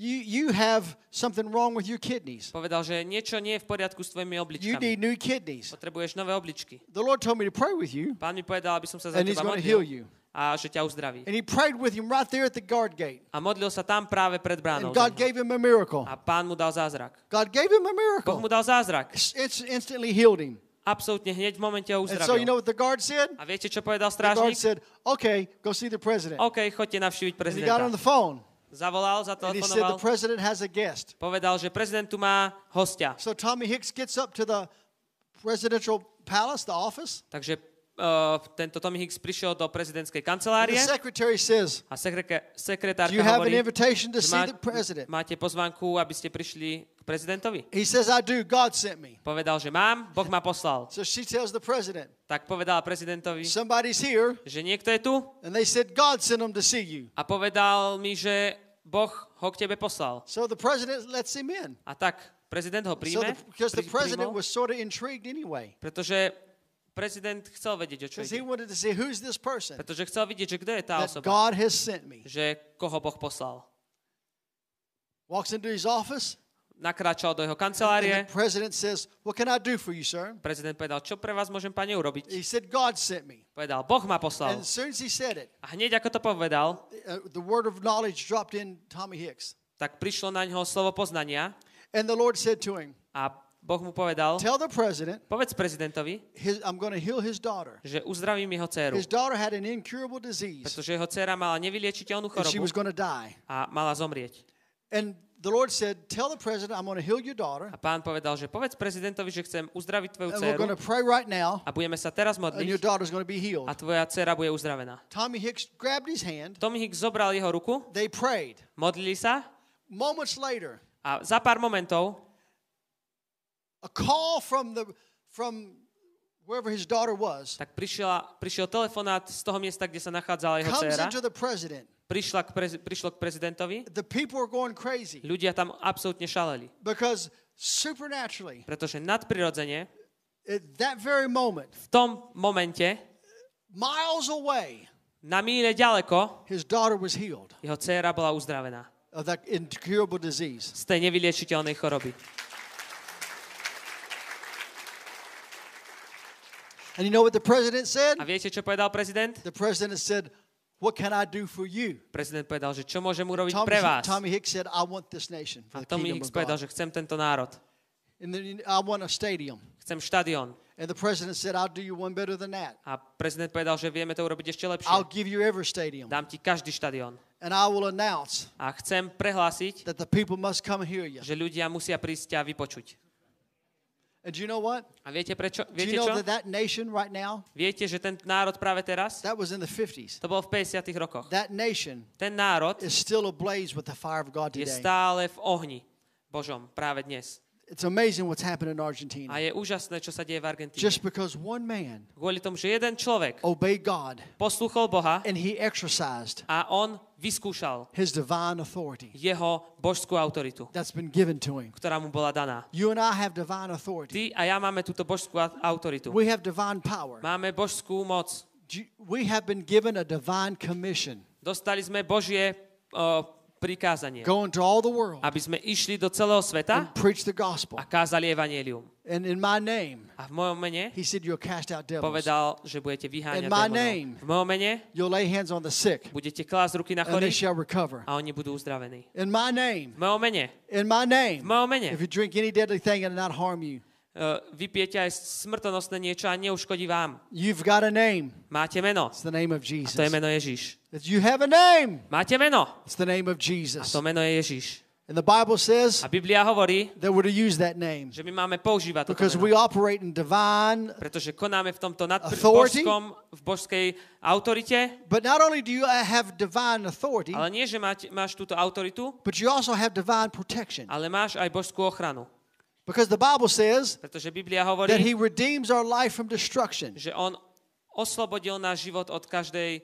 you, you have something wrong with your kidneys. povedal, že niečo nie je v poriadku s tvojimi You obličkami. need new kidneys. Potrebuješ nové obličky. The Lord told me to pray with you, Pán mi povedal, aby som sa za and teba heal modlil you. a že ťa uzdraví. And he prayed with him right there at the guard gate. A modlil sa tam práve pred And bránou. God za ňou. gave him a miracle. A pán mu dal zázrak. God gave him a Boh miracle. mu dal zázrak. Inst- instantly healed him. Absolútne hneď v momente ho And so you know uzdravil. what the guard said? A viete, čo povedal The guard strážnik? said, okay, go see the president. OK, choďte navštíviť And he got on prezidenta. the phone. Zavolal, zatelefonoval. Povedal, že prezident tu má hostia. So Tommy Hicks gets up to the presidential palace, the office. Takže uh, tento Tommy Hicks prišiel do prezidentskej kancelárie says, a do sekretárka hovorí, že má, máte pozvánku, aby ste prišli prezidentovi. He says, I do. God sent me. Povedal, že mám, Boh ma poslal. So she tells the president, Tak povedal prezidentovi, somebody's here. že niekto je tu And they said, God sent him to see you. a povedal mi, že Boh ho k tebe poslal. So the president lets him in. A tak prezident ho So príjme, the, because the pri- president was sort of intrigued anyway. pretože prezident chcel vedieť, o čo ide. wanted to see who's this person Pretože chcel vidieť, že kto je tá osoba, God has sent me. že koho Boh poslal. Walks into his office, Nakráčal do jeho and kancelárie, the president says, What can I do for you, sir? prezident povedal, čo pre vás môžem, pane, urobiť? He said, God sent me. Povedal, Boh ma And poslal. as soon as he said it, A hneď ako to povedal, uh, the word of knowledge dropped in Tommy Hicks. tak prišlo na ňo slovo poznania And the Lord said to him, a Boh mu povedal, Tell the president, povedz prezidentovi, his, I'm going to heal his daughter. že uzdravím jeho dceru. His daughter had an incurable disease, Pretože jeho dcera mala nevyliečiteľnú and she chorobu was going to die. a mala zomrieť. And the Lord said, Tell the president, I'm going to heal your daughter. A pán povedal, že povedz prezidentovi, že chcem uzdraviť tvoju And we're dceru going to pray right now, a budeme sa teraz and your modliť daughter's going to be healed. a tvoja dcera bude uzdravená. Tommy Hicks grabbed his hand. Tommy Hicks zobral jeho ruku, They prayed. modlili sa Moments later, a za pár momentov a call from the from wherever his daughter was tak prišiel, prišiel telefonát z toho miesta, kde sa nachádzala jeho comes dcera. into the president. Prišla k prez, prišlo k prezidentovi. The people are going crazy Ľudia tam absolútne šaleli. because supernaturally, Pretože nadprirodzene at that very moment, v tom momente, miles away, na míle ďaleko, his daughter was healed jeho dcéra bola uzdravená of that incurable disease. z tej nevyliečiteľnej choroby. And you know what the president said? A viete, čo povedal prezident? The president said, "What can I do for you?" Prezident povedal, že čo môžem urobiť Tommy, pre vás. Tommy Hicks said, "I want this nation for A the Tommy kingdom Hicks povedal, že chcem tento národ. and then I want a stadium." Chcem štadión. And the president said, "I'll do you one better than that. A prezident povedal, že vieme to urobiť ešte lepšie. I'll give you every stadium, Dám ti každý štadión. and I will announce A chcem prehlásiť, that the people must come hear you." že ľudia musia prísť a vypočuť. And do you know what? A viete prečo? Do Viete you know čo? that that nation right now? Viete, že ten národ práve teraz, That was in the 50s. to bol v 50 rokoch. That nation Ten národ is still ablaze with the fire of God je today. stále v ohni Božom práve dnes. It's amazing what's happened in Argentina. A je úžasné, čo sa deje v Argentíne. Just because one man Kvôli tomu, že jeden človek obeyed God poslúchol Boha and he exercised a on vyskúšal his divine authority jeho božskú autoritu, that's been given to him. ktorá mu bola daná. You and I have divine authority. Ty a ja máme túto božskú autoritu. We have divine power. Máme božskú moc. We have been given a divine commission. Dostali sme Božie o, prikázanie, Go into all the world aby sme išli do celého sveta and preach the gospel. a kázali evanelium. And in my name, A v mojom mene he said, You'll cast out devils. povedal, že budete vyháňať In my démonov. name. V mojom mene You'll lay hands on the sick budete klásť ruky na and they shall recover. a oni budú uzdravení. In my name, V mojom mene, in my name, v mojom mene. if you drink any deadly thing, it'll not harm you. Uh, vypijete aj smrtonosné niečo a neuškodí vám. You've got a name. Máte meno. It's the name of A Jesus. to je meno Ježiš. You have a name. Máte meno. It's the name of A Jesus. to meno je Ježiš. And the Bible says A hovorí, that we're to use that name because we operate in divine. Authority? But not only do you have divine authority, ale nie, že máš, máš túto autoritu, but you also have divine protection. ale máš aj božskú ochranu. Because the Bible says Pretože Biblia that hovorí, He redeems our life from destruction. že on oslobodil náš život od každej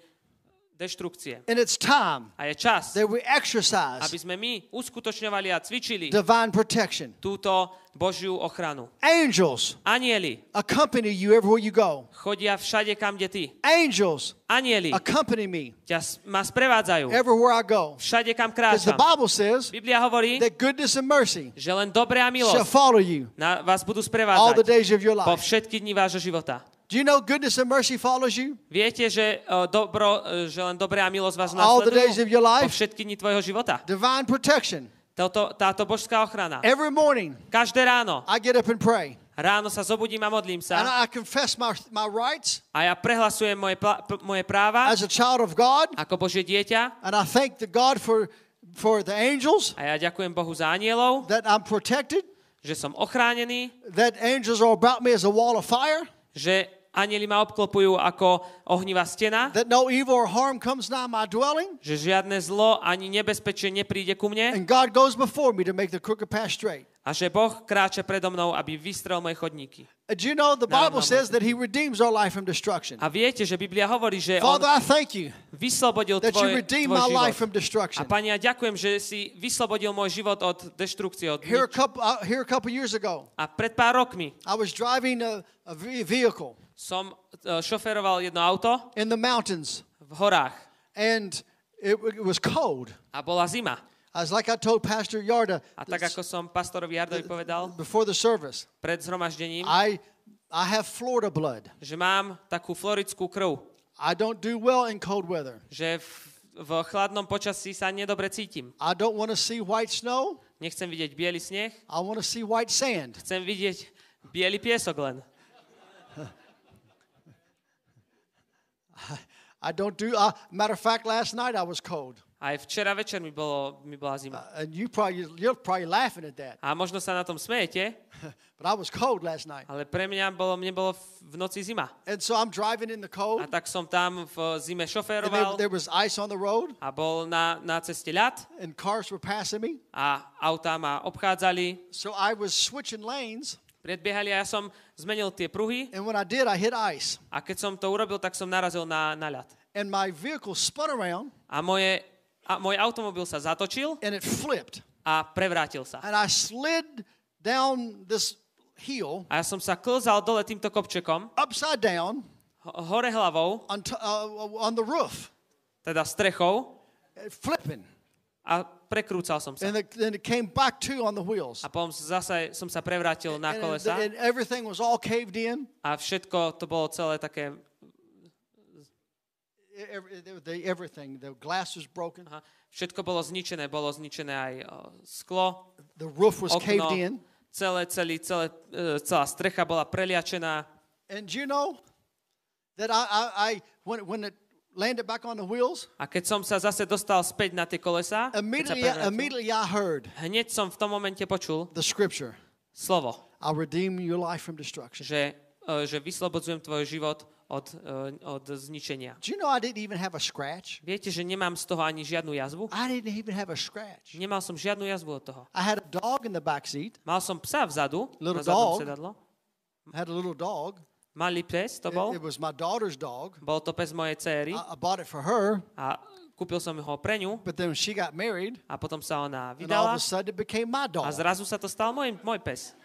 deštrukcie. And it's time A je čas, that we exercise aby sme my uskutočňovali a cvičili divine protection. túto Božiu ochranu. Angels Anieli accompany you everywhere you go. chodia všade, kam kde ty. Angels Anieli accompany me ťa ma sprevádzajú everywhere I go. všade, kam Because the kráčam. Bible says Biblia hovorí, that goodness and mercy že len dobre a shall milosť follow you na vás budú all the sprevádzať days of your po life. všetky dni vášho života. Do you know goodness and mercy follows you? Viete, že, uh, dobro, uh, že len dobré a milosť vás All the days of your po life? všetky dni tvojho života. Divine protection. Toto, táto božská ochrana. Every morning Každé ráno. I get up and pray. Ráno sa zobudím a modlím And sa I confess my, my rights a ja prehlasujem moje, moje práva as a child of God. ako Božie dieťa And I thank the God for, for the angels a ja ďakujem Bohu za anielov, that I'm protected, že som ochránený, that angels are about me as a wall of fire, že anieli ma obklopujú ako ohnivá stena, that no evil or harm comes nigh my dwelling. že žiadne zlo ani nebezpečie nepríde ku mne And God goes before me to make the crooked path straight. a že Boh kráče predo mnou, aby vystrel moje chodníky. And you know, the Bible says that He redeems our life from destruction. A viete, že Biblia hovorí, že On Father, I thank you vyslobodil that you tvoj, redeem tvoj my life život. from destruction. A Pani, ja ďakujem, že si vyslobodil môj život od deštrukcie. Od Here a couple, uh, here a couple years ago, A pred pár rokmi I was driving a, a ve- vehicle som uh, šoferoval jedno auto in the mountains, v horách and it, it was cold. a bola zima. As like I told Pastor Yarda A tak ako som pastorovi Jardovi povedal before the service, pred zhromaždením, I I have Florida blood. že mám takú floridskú krv, I don't do well in cold weather. že v, v chladnom počasí sa nedobre cítim. I don't want to see white snow. Nechcem vidieť biely sneh, I want to see white sand. chcem vidieť biely piesok len. I don't do. Uh, matter of fact, last night I was cold, Aj včera večer mi, bolo, mi bola zima. and you probably you're probably laughing at that, A možno sa na tom smejete, but I was cold last night, ale pre mňa bolo, mne bolo v noci zima. and so I'm driving in the A cold, tak som tam v zime and there, šoféroval. there was ice on the road, a bol na, na ceste ľad. And cars were passing me. a autá ma obchádzali, So I was switching lanes, predbiehali a ja som zmenil tie pruhy. And when I did, I hit ice, a keď som to urobil, tak som narazil na, na ľad. and my vehicle spun around A, moje, a môj automobil sa zatočil and it flipped, a prevrátil sa. and I slid down this hill A ja som sa klzal dole týmto kopčekom, upside down ho- hore hlavou, on, t- uh, on the roof, teda strechou, flipping, a prekrúcal som sa. and then it came back to on the wheels. A potom zase som sa prevrátil na kolesa and everything was all caved in. a všetko to bolo celé také, Every, the, everything, the glass was broken, aha, všetko bolo zničené, bolo zničené aj sklo, the roof was caved in. celé, celý, celé, e, celá strecha bola preliačená. And you know that I, I, I when, when it landed back on the wheels, A keď som sa zase dostal späť na tie kolesa, immediately, prevrátil, immediately I heard hneď som v tom momente počul the scripture slovo, I'll redeem your life from destruction. že, e, že vyslobodzujem tvoj život od, e, od zničenia. Do you know I didn't even have a scratch? Viete, že nemám z toho ani žiadnu jazvu? I didn't even have a scratch. Nemal som žiadnu jazvu od toho. I had a dog in the back seat, Mal som psa vzadu, Little na zadnom dog. sedadlo. had a little dog. Malý pes to It, bol. it was my daughter's dog. Bol to pes mojej céry I, I bought it for her, a kúpil som ho pre ňu but then she got married, a potom sa ona and all vydala of a sudden it became my a dog. zrazu sa to stal môj, môj pes.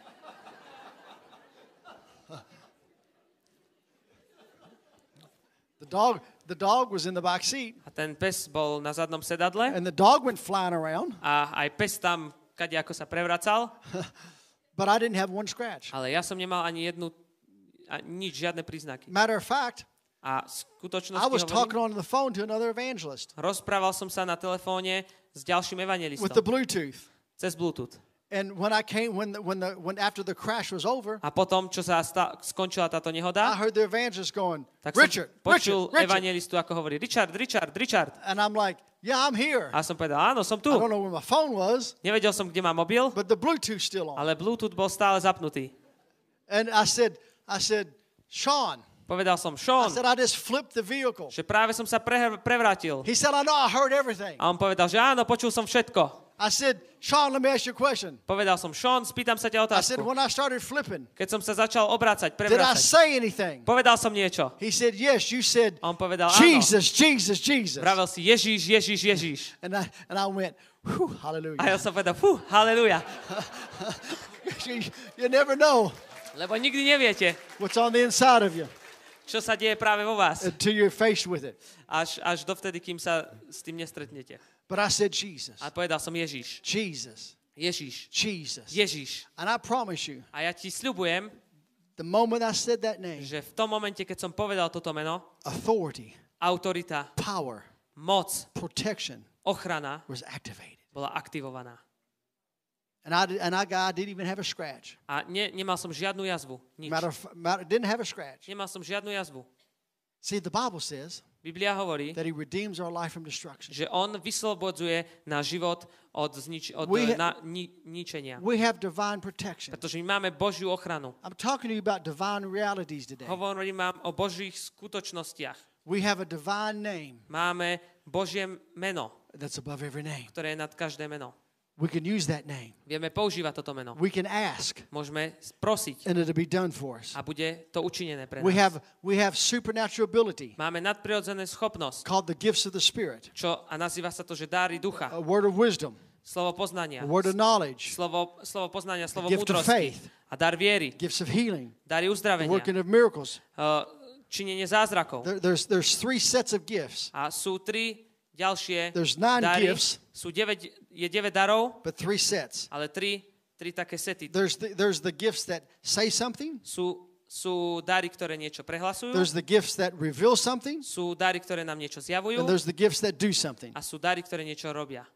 The dog, the dog was in the back seat, A ten pes bol na zadnom sedadle and the dog went flying around, a aj pes tam kade ako sa prevracal, but I didn't have one scratch. ale ja som nemal ani jednu, a nič, žiadne príznaky. Matter of fact, A skutočnosti I was talking hovorím, on the phone to another evangelist rozprával som sa na telefóne s ďalším with evangelistom the Bluetooth. cez Bluetooth. And when I came, when the, when the when after the crash was over, A potom, čo sa sta- skončila táto I nehoda, heard the evangelist going, tak Richard, som počul Richard, evangelistu, ako hovorí Richard, Richard, Richard. And I'm like, yeah, I'm here. A som povedal, áno, som I tu. don't know where my phone was, Nevedel som, kde mám mobil, but the Bluetooth's still on. ale Bluetooth bol stále zapnutý. And I said, I said, Sean, Povedal som, I Sean, said, I just flipped the vehicle. že práve som sa pre- prevrátil. He said, I know, I heard everything. A on povedal, že áno, počul som všetko. I said, Sean, let me ask you a question. Povedal som, Sean, spýtam sa ťa I said, otázku. when I started flipping, Keď som sa začal obrácať, did I prevrácať, say anything? povedal som niečo. He said, yes. You said, A on povedal, áno. Jesus, Jesus, Jesus. Vravel si Ježíš, Ježíš, Ježíš. And I, and I went, whew, A ja hallelujah. som povedal, fú, haleluja. you never know Lebo nikdy neviete, what's on the inside of you čo sa deje práve vo vás. until you're faced with it. Až, až dovtedy, kým sa s tým nestretnete. But I said, Jesus, A povedal som Ježíš. Jesus, Ježíš. Jesus. Ježíš. And I promise you, A ja ti sľubujem, the moment I said that name, že v tom momente, keď som povedal toto meno, authority, autorita, power, moc, protection ochrana was activated. bola aktivovaná. And I, and I, I didn't even have a scratch. A ne, nemal som žiadnu jazvu. Nič. Matter of, matter, didn't have a scratch. Nemal som žiadnu jazvu. See, the Bible says Biblia hovorí, that He redeems our life from destruction. že on vyslobodzuje náš život od, znič, od We ha- na, ni, ničenia. We have divine protection. Pretože my máme Božiu ochranu. I'm talking to you about divine realities today. Hovorím vám o Božích skutočnostiach. We have a divine name Máme Božie meno, that's above every name. ktoré je nad každé meno. We can use that name. Vieme používať toto meno. We can ask, Môžeme prosiť and it'll be done for us. a bude to učinené pre We nás. have we have supernatural ability Máme nadprirodzené schopnosť, called the gifts of the Spirit, čo, a nazýva sa to, že dáry ducha, a word of wisdom, slovo poznania, a word of knowledge, slovo, slovo poznania, slovo gift of múdrosti faith. a dar viery, gifts of healing, dary the uzdravenia, working of miracles. uh, činenie zázrakov. There, there's there's three sets of gifts, A sú tri ďalšie There's nine dary. gifts. Sú 9, je 9 darov, but three sets. ale tri, tri také sety. There's the, there's the gifts that say something. Sú, sú dary, ktoré niečo prehlasujú, There's the gifts that reveal something, sú dary, ktoré nám niečo zjavujú and there's the gifts that do something. a sú dary, ktoré niečo robia.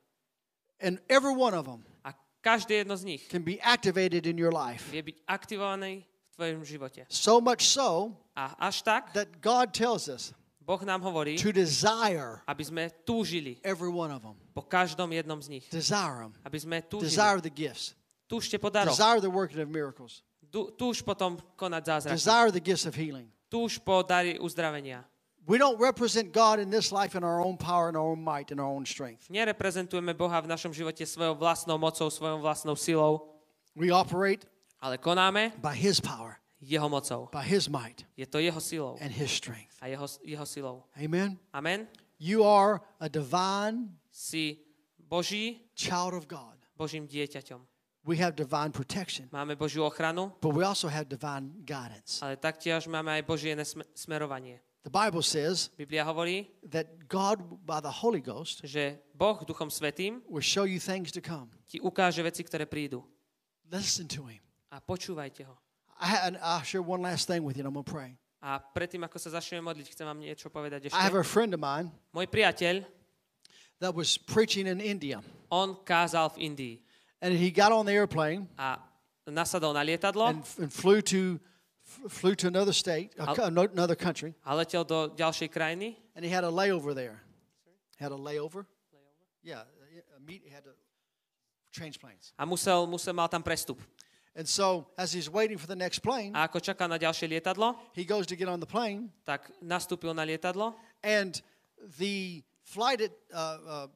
And every one of them A každé jedno z nich can be activated in your life. vie byť aktivovaný v tvojom živote. So much so A až tak that God tells us Boh nám hovorí, to desire aby sme túžili every one of them. po každom jednom z nich. Desire them. Aby sme túžili. Desire the gifts. Túžte po daroch. Desire the working of miracles. Tú- Túž potom konať zázraky. Desire the gifts of healing. Túž po dary uzdravenia. We don't represent God in this life in our own power and our own might and our own strength. Nereprezentujeme Boha v našom živote svojou vlastnou mocou, svojou vlastnou silou, We operate ale konáme by His power, jeho mocou. by His might, Je to jeho silou and His strength. a jeho, jeho silou. Amen. Amen. You are a divine Si Boží, child of God. Božím dieťaťom. We have divine protection, Máme Božiu ochranu, but we also have divine guidance. ale taktiež máme aj Božie smerovanie. The Bible says Biblia hovorí, that God, by the Holy Ghost, že Boh Duchom Svetým will show you things to come. ti ukáže veci, ktoré prídu. Listen to Him. A počúvajte ho. I ha- and I'll share one last thing with you, and I'm going to pray. A predtým, ako sa začneme modliť, chcem vám niečo povedať I have ešte. a friend of mine Môj priateľ, that was preaching in India, on kázal v Indii and he got on the airplane a nasadol na lietadlo and, and flew to flew to another state, another country, a letel do ďalšej krajiny and he had a layover there. Had a layover. Yeah, a meet. He had to change planes. a musel, musel, mal tam prestup. And so, as he's waiting for the next plane, A ako čaká na ďalšie lietadlo, he goes to get on the plane, tak nastúpil na lietadlo and the flight uh, uh,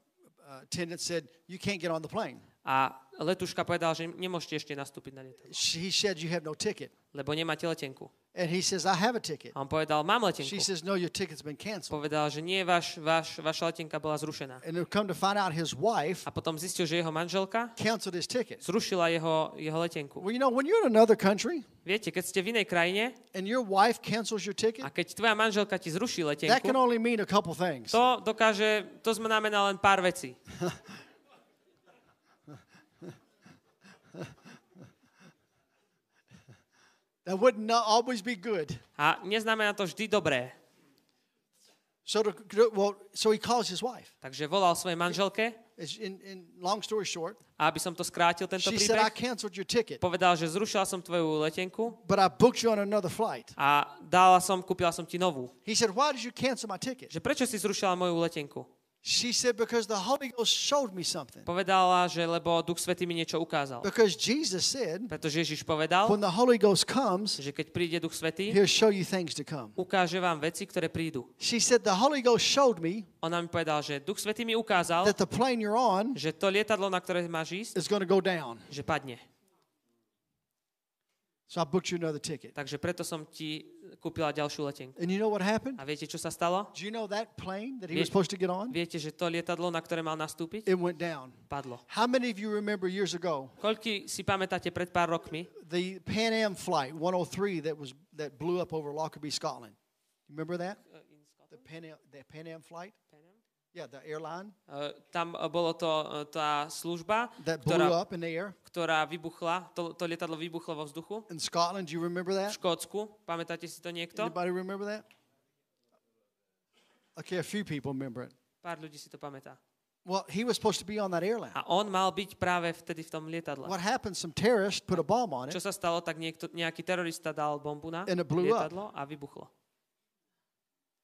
attendant said, "You can't get on the plane." a letuška povedal, že nemôžete ešte nastúpiť na lietadlo, he said, "You have no ticket," lebo nemáte letenku. And he says, "I have a ticket." A on povedal, mám She letenku. says, "No, your ticket's been canceled." Povedal, že nie, váš, váš, vaša letenka bola zrušená. And come to find out his wife A potom zistil, že jeho manželka canceled his ticket. zrušila jeho, jeho letenku. Well, you know, when you're in another country Viete, keď ste v inej krajine and your wife cancels your ticket, a keď tvoja manželka ti zruší that can letenku, only mean a couple things. to dokáže, to znamená len pár vecí. That would not always be good. A neznamená to vždy dobré. So, to, well, so he calls his wife. Takže volal svojej manželke In, in long story short, a aby som to skrátil, tento she said, I príbeh, canceled your ticket, povedal, že zrušila som tvoju letenku but I booked you on another flight. a dala som, kúpila som ti novú. He said, Why did you cancel my ticket? Že prečo si zrušila moju letenku? She said, Because the Holy Ghost showed me something. Povedala, že lebo Duch Svetý mi niečo ukázal. Because Jesus said, Pretože Ježiš povedal, When the Holy Ghost comes, že keď príde Duch Svetý, he'll show you things to come. ukáže vám veci, ktoré prídu. She said, The Holy Ghost showed me Ona mi povedala, že Duch Svetý mi ukázal, that the plane you're on že to lietadlo, na ktoré máš ísť, is going to go down. že padne. So I booked you another ticket. Takže preto som ti kúpila ďalšiu letenku. And you know what happened? A viete, čo sa stalo? Do you know that plane that he Vie- was supposed to get on? Viete, že to lietadlo, na ktoré mal nastúpiť, It went down. padlo. How many of you remember years ago Koľky si pamätáte pred pár rokmi, the Pan Am flight 103 that was that blew up over Lockerbie, Scotland? You remember that? Uh, the Pan Am, the Pan Am flight? Yeah, the airline Uh, tam uh, bolo to uh, tá služba, that blew ktorá, up in the air ktorá vybuchla, to, to lietadlo vybuchlo vo vzduchu in Scotland. Do you remember v that? Škótsku. Pamätáte si to niekto? Anybody remember that? Okay, a few people remember it. Pár ľudí si to pamätá. Well, he was supposed to be on that airline. A on mal byť práve vtedy v tom lietadle. What happened? Some terrorist put a bomb on Čo it, sa stalo, tak niekto, nejaký terorista dal bombu na And it blew up. lietadlo a vybuchlo.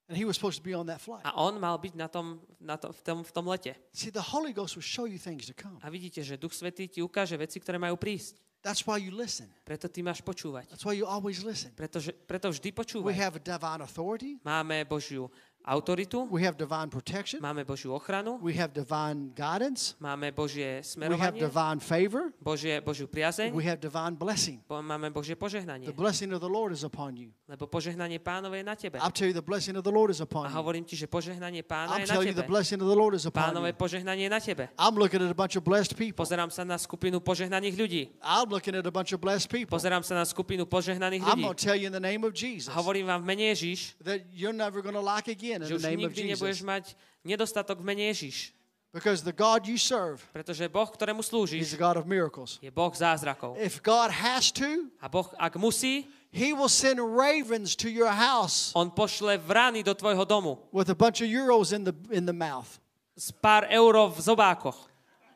And he was supposed to be on that flight. A on mal byť na tom, na to, v, tom, v tom lete. See, the Holy Ghost will show you things to come. A vidíte, že Duch Svetý ti ukáže veci, ktoré majú prísť. That's why you listen. Preto ty máš počúvať. That's why you always listen. Pretože, preto vždy We počúvaj. have divine authority. Máme Božiu autoritu, We have divine protection. máme Božiu ochranu, We have divine guidance. máme Božie We have smerovanie, divine favor. Božie, Božiu priazeň, We have divine blessing. bo máme Božie požehnanie. The blessing of the Lord is upon you. Lebo požehnanie pánové je na tebe. I'll tell you, the blessing of the Lord is A upon you. hovorím ti, že požehnanie pána I'm je na you, the tebe. blessing of the Lord is upon Pánové you. požehnanie je na tebe. I'm looking at a bunch of blessed people. Pozerám sa na skupinu požehnaných ľudí. I'm looking at a bunch of blessed people. Pozerám sa na skupinu požehnaných I'm ľudí. going to tell you in the name of Jesus A hovorím vám v mene Ježiš, that you're never going to lack again in že the name of nikdy nebudeš Jesus. mať nedostatok v mene Ježiš. Because the God you serve Pretože Boh, ktorému is slúžiš, the God of miracles. je Boh zázrakov. If God has to, A Boh, ak musí, He will send ravens to your house on pošle vrany do tvojho domu with a bunch of euros in the in the mouth. s pár eur v zobákoch.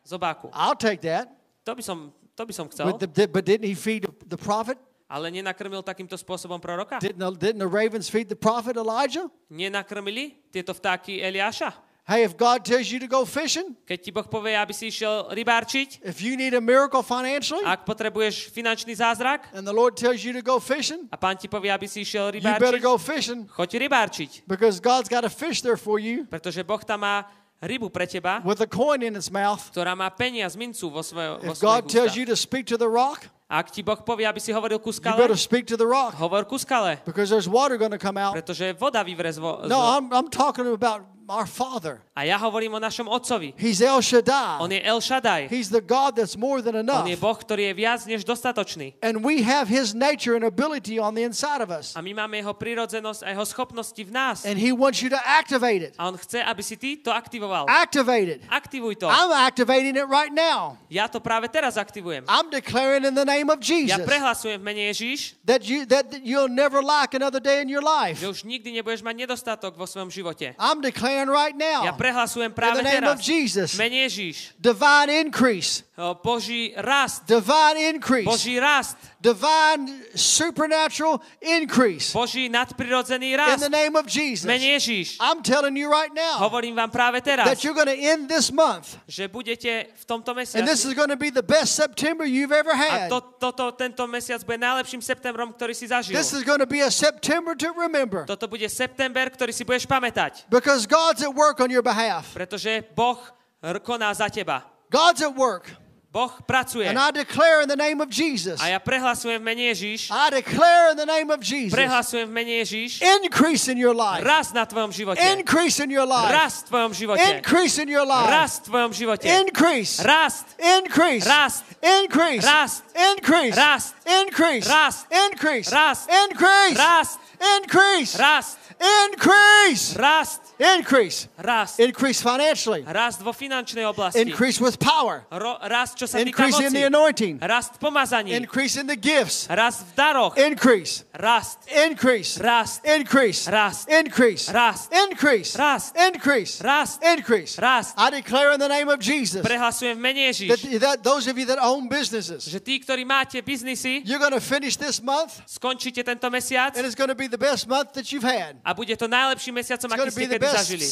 Zobáku. I'll take that. To by som, to by som chcel. But, the, but didn't he feed the prophet? Ale nenakrmil takýmto spôsobom proroka? Didn't the, didn't the ravens feed the prophet Elijah? Nenakrmili tieto vtáky Eliáša? Hey, if God tells you to go fishing, Keď ti Boh povie, aby si išiel rybárčiť, if you need a miracle financially, ak potrebuješ finančný zázrak and the Lord tells you to go fishing, a pán ti povie, aby si išiel you better rybárčiť, go fishing choď rybárčiť. because God's got a fish there for you Pretože Boh tam má rybu pre teba, with a coin in its mouth. ktorá má peniaz, mincu vo, svojo, vo If svojich God tells ústach. you to speak to the rock, Ak ti Boh povie, aby si hovoril ku you skale, better speak to the rock hovor ku skale, because there's water going to come out. pretože voda vyvre z, vo, z... No, I'm, I'm talking about our Father. A ja hovorím o našom otcovi. He's El On Shaddai. je El Shaddai. He's the God that's more than On enough. je Boh, ktorý je viac než dostatočný. And we have His nature and ability on the inside of us. A my máme jeho prírodzenosť a jeho schopnosti v nás. And He wants you to activate it. A on chce, aby si ty to aktivoval. Activate it. Aktivuj to. I'm activating it right now. Ja to práve teraz aktivujem. I'm declaring in the name of Ja Jesus prehlasujem v mene Ježíš, that you that that you'll never lack another day in your life. že už nikdy nebudeš mať nedostatok vo svojom živote. I'm declaring right Ja now prehlasujem in práve the name teraz of Jesus v mene Ježíš. divine increase, o, Uh, Boží rast. divine increase, Boží rast. divine supernatural increase Boží nadprirodzený in the name of Jesus. mene Ježíš. I'm telling you right now Hovorím vám práve teraz, that you're going to end this month, že budete v tomto and this is going to be the best September you've ever a had. to, toto, tento mesiac bude najlepším septembrom, ktorý si zažil. This is going to be a September to remember Toto bude september, ktorý si budeš pamätať, because God's at work on your behalf. pretože Boh koná za teba. God's at work. Boh pracuje. And I declare in the name of Jesus, A ja prehlasujem v mene Ježíš, I declare in the name of Jesus, prehlasujem v mene Ježíš, increase in your life, rast na tvojom živote. increase in your life, Rast v tvojom živote. increase in your life, Rast v tvojom živote. increase, Rast. increase, Rast. increase, Rast. increase, Rast. Increase. Rast. Increase. Rast. Increase. Rast. Increase. Rast. Increase. Rast. Increase. Rast. Increase financially. Rast vo finančnej oblasti. Increase with power. Ro, rast, čo sa týka Increase in the anointing. Rast pomazaní. Increase in the gifts. Rast v daroch. Increase. Rast. Increase. Rast. Increase. Rast. Increase. Rast. Increase. Rast. Increase. Rast. Increase. Rast. I declare in the name of Jesus Prehlasujem v mene Ježiš, that those of you that own businesses, že tí, ktorí máte biznisy, you're going to finish this month skončíte tento mesiac and it's going to be the best month that you've had. A bude to najlepším mesiacom, aký ste kedy zažili.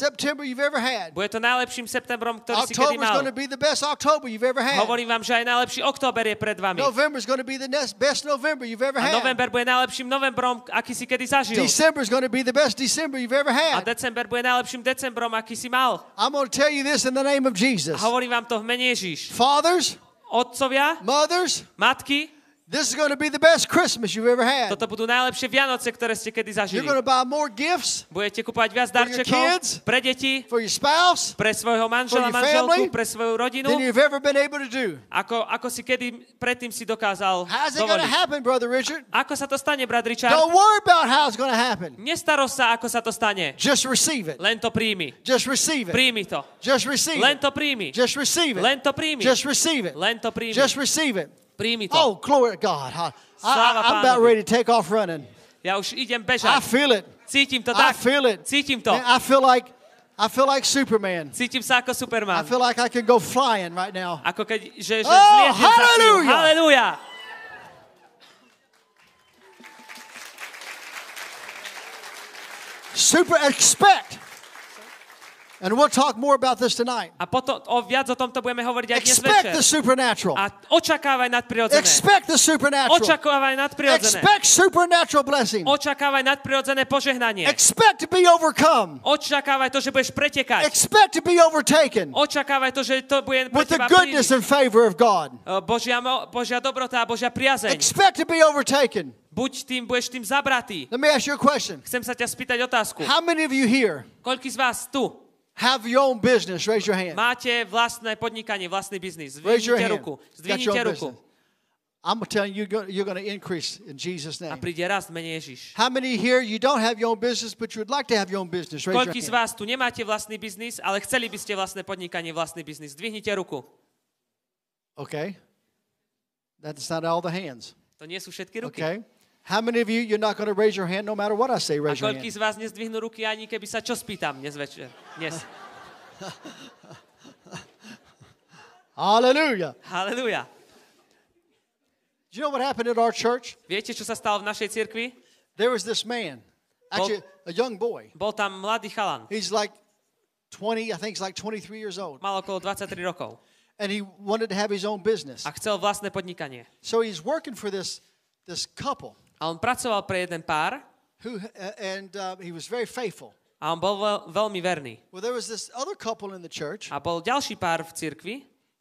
Bude to najlepším septembrom, ktorý si kedy October is mal. going to be the best October you've ever had. Hovorím vám, že aj najlepší október je pred vami. November is going to be the best November you've ever A had. november bude najlepším novembrom, aký si kedy zažil. December is going to be the best December you've ever A had. december bude najlepším decembrom, aký si mal. I'm going to tell you this in the name of Jesus. A hovorím vám to v mene Ježiš. Fathers, Otcovia, mothers, matky, this is going to be the best Christmas you've ever had. toto budú najlepšie Vianoce, ktoré ste kedy You're zažili. going to buy more gifts Budete kupovať viac For your darčekov kids? pre deti, for your spouse pre svojho manžela, For your manželku, family? pre svoju rodinu, than you've ever been able to do. ako, ako si kedy predtým si dokázal How's it going to happen, Brother Richard? Ako sa to stane, brat Richard? Don't worry about how it's going to happen. Nestaro sa, ako sa to stane. Just receive it. Len to príjmi. Just receive it. Príjmi to. Just receive Len it. to príjmi. Just receive it. Len to príjmi. Just receive it. Len to príjmi. Just receive it. Príjmi to. Oh, glory to God. I, Slava am about ready to take off running. Ja už idem I feel it. Cítim to I feel it. Cítim to. Man, I feel like I feel like Superman. Cítim sa ako I feel like I can go flying right now. Ako keď, že, že Oh, chvíľu. hallelujah. Super expect. And we'll talk more about this tonight. A potom o, viac o tomto budeme hovoriť aj dnes Expect večer. the supernatural. A očakávaj nadprirodzené. Expect the supernatural. Očakávaj nadprirodzené. Expect supernatural blessing. Očakávaj nadprirodzené požehnanie. Expect to be overcome. Očakávaj to, že budeš pretekať. Expect to be overtaken Očakávaj to, že to bude pre with the goodness príliš. and favor of God. Božia, Božia dobrota a Božia priazeň. Expect to be overtaken. Buď tým, budeš tým zabratý. Let me ask you a question. Chcem sa ťa spýtať otázku. How many of you here Koľký z vás tu have your own business? Raise your hand. máte vlastné podnikanie, vlastný biznis? Zdvihnite ruku. Zdvihnite ruku. I'm telling you, you're go- you're going to increase in Jesus' A name. príde rast v mene Ježiš. How many here you don't have your own business, but you would like to have your own business? Raise Koľký z vás tu nemáte vlastný biznis, ale chceli by ste vlastné podnikanie, vlastný biznis? Zdvihnite ruku. Okay. That's not all the hands. To nie sú všetky ruky. Okay. How many of you you're not going to raise your hand no matter what I say? A Raise your koľký hand. z vás nezdvihnú ruky ani keby sa čo spýtam dnes večer? Dnes. Hallelujah. Halelúja. Do you know what happened at our church? Viete, čo sa stalo v našej cirkvi? There was this man, actually a young boy. Bol tam mladý chalan. He's like 20, I think he's like 23 years old. Mal okolo 23 rokov. And he wanted to have his own business. A chcel vlastné podnikanie. So he's working for this, this couple A on pracoval pre jeden pár who, and uh, he was very faithful. a on bol veľ, veľmi verný. Well, there was this other couple in the church. A bol ďalší pár v cirkvi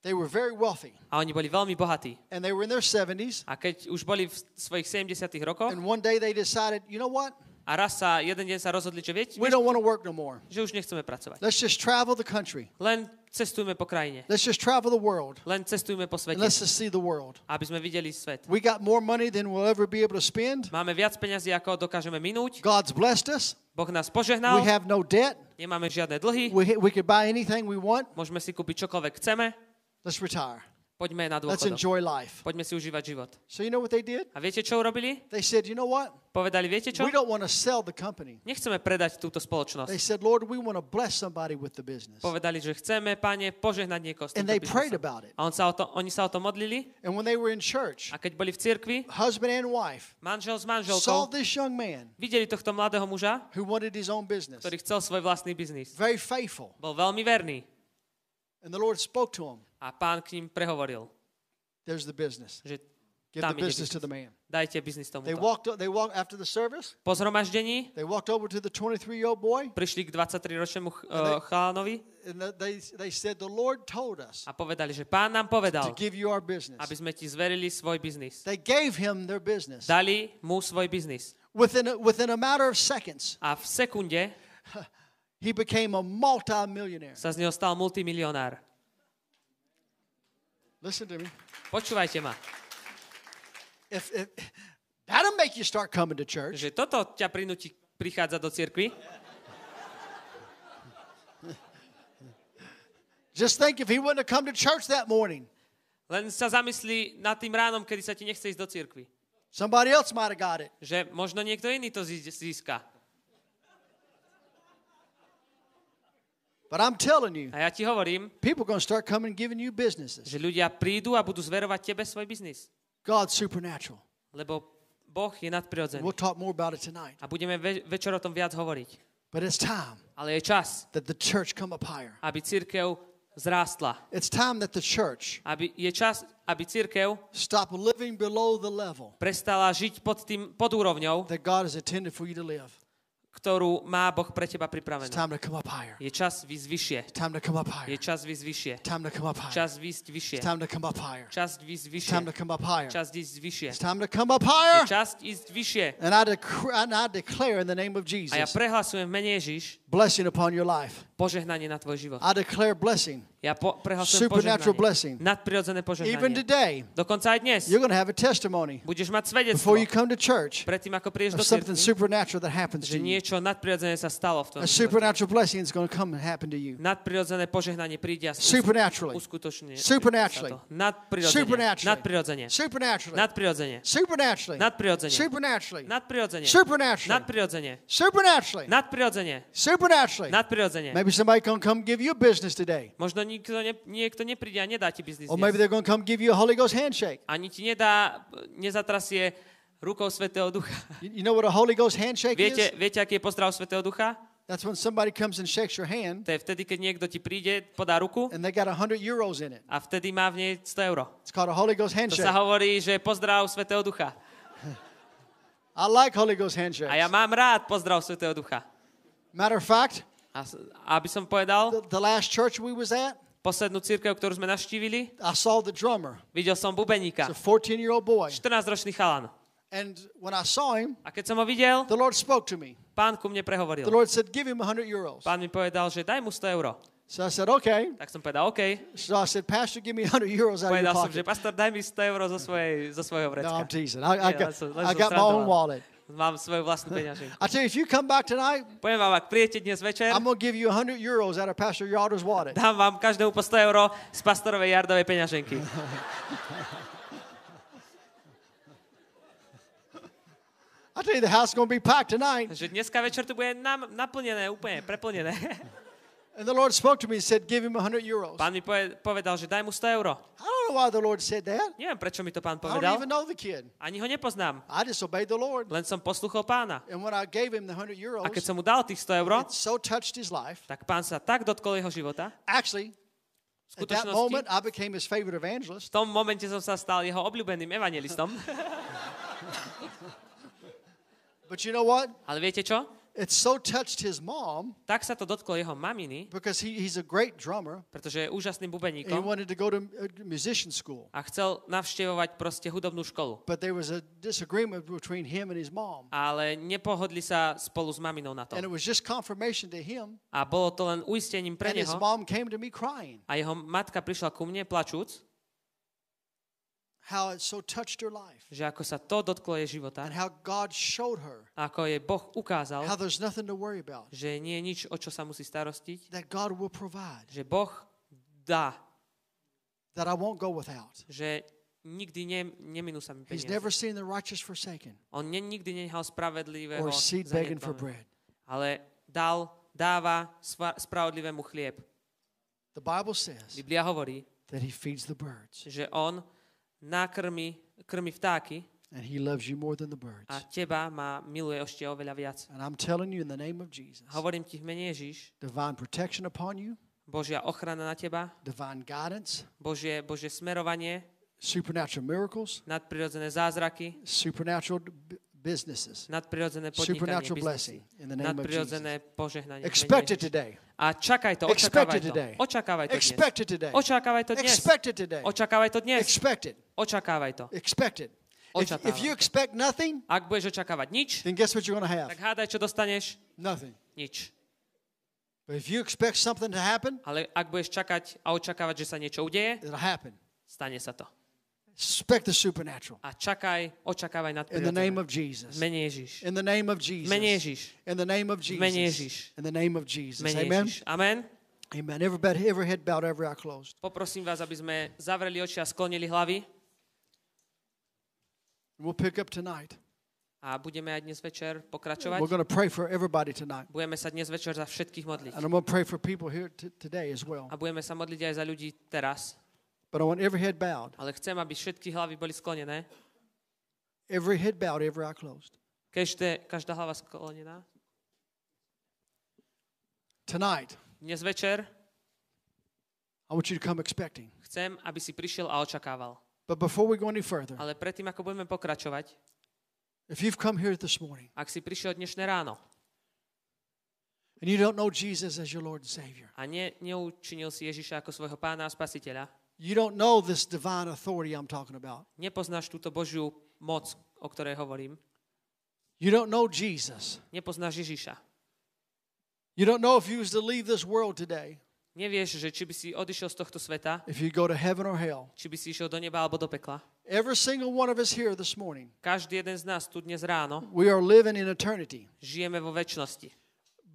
They were very wealthy. a oni boli veľmi bohatí. And they were in their 70s. A keď už boli v svojich 70 rokoch And one day they decided, you know what? A raz sa, jeden deň sa rozhodli, že viete, We don't want to work no more. že už nechceme pracovať. Let's just travel the country. Len cestujme po krajine. Let's just travel the world. Len cestujme po And svete, let's just see the world. aby sme videli svet. We got more money than we'll ever be able to spend. Máme viac peňazí, ako dokážeme minúť. God's blessed us. Boh nás We požehnal, have no debt. nemáme žiadne dlhy, We, we could buy anything we want. môžeme si kúpiť čokoľvek chceme, Let's retire. Poďme na Let's dôchodok. enjoy life. Poďme si užívať život. So you know what they did? A viete, čo urobili? They said, you know what? Povedali, viete čo? We don't want to sell the company. Nechceme predať túto They spoločnosť. said, Lord, we want to bless somebody with the business. Povedali, že chceme, pane, požehnať niekoho s And they prayed about it. A on sa o to, oni sa o to modlili And when they were in church, a keď boli v cirkvi, husband and wife manžel s saw manželkou this young man videli tohto mladého muža, who wanted his own business. ktorý chcel svoj vlastný biznis. Very faithful. Bol veľmi verný And the Lord spoke to him. A pán k ním prehovoril, There's the business. že Give the business to the man. Dajte biznis They tomuto. walked, they walked after the service. Po zhromaždení They walked over to the 23-year-old boy. prišli k 23-ročnému ch- uh, chalánovi And the- they, they said, the Lord told us a povedali, že pán nám povedal, aby sme ti zverili svoj biznis. They gave him their business. Dali mu svoj biznis. Within a, within a matter of seconds, A v sekunde he became a multi-millionaire. sa z neho stal multimilionár. Listen to me. Počúvajte ma. If, if that'll make you start coming to church. Že toto ťa prinúti prichádzať do cirkvi. Just think if he wouldn't have come to church that morning, Len sa zamyslí nad tým ránom, kedy sa ti nechce ísť do cirkvi. somebody else might have got it. Že možno niekto iný to zí- získa. But I'm telling you, A ja ti hovorím, people are going to start coming and giving you businesses. že ľudia prídu a budú zverovať tebe svoj biznis. God's supernatural. Lebo Boh je nadprirodzený. We'll talk more about it tonight. A budeme ve- večer o tom viac hovoriť. But it's time Ale je čas, that the church come up higher. aby církev zrástla. It's time that the church Aby, je čas, aby církev stop living below the level prestala žiť pod, tým, pod úrovňou, that God has intended for you to live. Ktorú má Boh pre teba pripravenú. Je čas výsť vyššie. Je čas výsť vyššie. Čas výsť vyššie. It's time to come up higher. Čas výsť vyššie. Čas ísť vyššie. Je čas ísť vyššie. And I, dec- and I declare in the name of A ja Jesus prehlasujem v mene Ježiš blessing upon your life. Požehnanie na tvoj život. I declare blessing. Ja po, prehlasujem Supernatural blessing. požehnanie. Nadprirodzené Even požehnanie. today, Dokonca aj dnes. you're going to have a testimony Budeš mať svedectvo before you come to church predtým, ako prídeš do of something cirkvi, supernatural that happens to you. niečo nadprirodzené sa stalo v tom A supernatural blessing is going to come and happen to you. Nadprirodzené požehnanie príde a Supernaturally. uskutočne Supernaturally. Nadprirodzene. Supernaturally. Nadprirodzene. Supernaturally. Nadprirodzene. Supernaturally. Nadprirodzene. Supernaturally. Nadprirodzene. Supernaturally. Nadprirodzene. Supernaturally. Nadprirodzene. Supernaturally. Nadprirodzene. Maybe somebody to come give you a business today. Možno nikto ne, niekto nepríde a nedá ti biznis Or maybe they're to come give you a Holy Ghost handshake. Ani ti nedá, nezatrasie rukou Svetého Ducha. You know what a Holy Ghost handshake Viete, is? viete, aký je pozdrav Svetého Ducha? That's when somebody comes and shakes your hand To je vtedy, keď niekto ti príde, podá ruku and they got 100 euros in it. a vtedy má v nej 100 euro. It's called a Holy Ghost To handshake. sa hovorí, že pozdrav Svetého Ducha. I like Holy Ghost A ja handshakes. mám rád pozdrav Svetého Ducha. Matter of fact, A aby som povedal, the, the last church we was at, poslednú církev, ktorú sme navštívili, I saw the drummer. videl som bubeníka, It's a 14-year-old boy. 14-ročný chalan. And when I saw him, A keď som ho videl, the Lord spoke to me. pán ku mne prehovoril. The Lord said, give him 100 euros. Pán mi povedal, že daj mu 100 euro. So I said, okay. Tak som povedal, OK. So I said, Pastor, give me 100 euros out of your Povedal som, že pocket. pastor, daj mi 100 eur zo, svojej, zo svojho No, vrecka. I'm teasing. I, I Yeah, got, I got my own wallet. Mám svoju vlastnú peňaženku. I tell you, if you come back tonight, Poviem vám, ak príjete dnes večer, I'm to give you 100 euros out of Pastor Yarder's wallet. dám vám každému po 100 euro z pastorovej Jardovej peňaženky. I tell you, the house is going to be packed tonight. Že dneska večer tu bude naplnené, úplne preplnené. And the Lord spoke to me and said, give him 100 euros. Pán mi poved- povedal, že daj mu 100 euro. I don't know why the Lord said that. Neviem, prečo mi to pán I don't povedal. even know the kid. Ani ho nepoznám. I just obeyed the Lord. Len som posluchol pána. And when I gave him the 100 euros, A keď som mu dal tých 100 euro, it so touched his life. tak pán sa tak dotkol jeho života. Actually, at that moment, I became his favorite evangelist. v tom momente som sa stal jeho obľúbeným evangelistom. But you know what? Ale viete čo? It so touched his mom Tak sa to dotklo jeho maminy, because he, he's a great drummer pretože je úžasným and he bubeníkom wanted to go to uh, musician school. a chcel navštevovať proste hudobnú školu. But there was a disagreement between him and his mom. Ale nepohodli sa spolu s maminou na to. And it was just confirmation to him. A bolo to len uistením pre And his neho. mom came to me crying A jeho matka prišla ku mne plačúc, how it so touched her life že ako sa to dotklo jej života, and how God showed her ako jej Boh ukázal, how there's nothing to worry about, že nie je nič, o čo sa musí starostiť, that God will provide, že Boh dá, that I won't go without. že nikdy ne, neminú sa mi He's peniaze. never seen the righteous forsaken On ne, nikdy nechal spravedlivého or seed begging for bread. ale dal, dáva spravodlivému chlieb. The Bible says Biblia hovorí, that he feeds the birds že on nakrmi, krmi vtáky and he loves you more than the birds. a teba má miluje ešte oveľa viac. And I'm telling you in the name of Jesus, Hovorím ti v mene Ježiš, divine protection upon you, Božia ochrana na teba, divine guidance, Božie, Božie smerovanie, supernatural miracles, nadprirodzené zázraky, supernatural businesses, nadprirodzené podnikanie, supernatural blessing in the name of Jesus. nadprirodzené požehnanie. Expect it today. A čakaj to, očakávaj to. today. Očakávaj to dnes. Očakávaj to dnes. Očakávaj to dnes. Expect it. Očakávaj to. Expect it. If, if you Očakávaj expect nothing, Ak budeš očakávať nič, then guess what you're going to have? tak hádaj, čo dostaneš? Nothing. Nič. But if you expect something to happen, Ale ak budeš čakať a očakávať, že sa niečo udeje, it'll happen. stane sa to. Expect the supernatural. a čakaj, očakávaj In the name nadprirodzené. of Jesus. Mene Ježiš. In the name of Jesus. Mene Ježiš. In the name of V mene Jesus. Ježiš. In the name of Jesus. mene Amen. Ježiš. Amen. Amen. Every head bowed, every eye closed. Poprosím vás, aby sme zavreli oči a sklonili hlavy We'll pick up tonight. a budeme aj dnes večer We're pokračovať. going to pray for everybody tonight. Budeme sa dnes večer za všetkých modliť. And I'm going to pray for people here today as well. A budeme sa modliť aj za ľudí teraz. But I want every head bowed, Ale chcem, aby všetky hlavy boli sklonené. every head bowed, every eye closed. Každé, každá hlava sklonená. Tonight, Dnes večer I want you to come expecting. chcem, aby si prišiel a očakával. But before we go any further, Ale predtým, ako budeme pokračovať, if you've come here this morning ak si prišiel dnešné ráno and you don't know Jesus as your Lord and Savior, a ne, neučinil si Ježiša ako svojho pána a spasiteľa, you don't know this divine authority I'm talking about, nepoznáš túto Božiu moc, o ktorej hovorím, you don't know Jesus, nepoznáš Ježiša, you don't know if you was to leave this world today, nevieš, že či by si odišiel z tohto sveta, if you go to heaven or hell. či by si išiel do neba alebo do pekla. Every single one of us here this morning, Každý jeden z nás tu dnes ráno we are living in eternity. žijeme vo väčšnosti.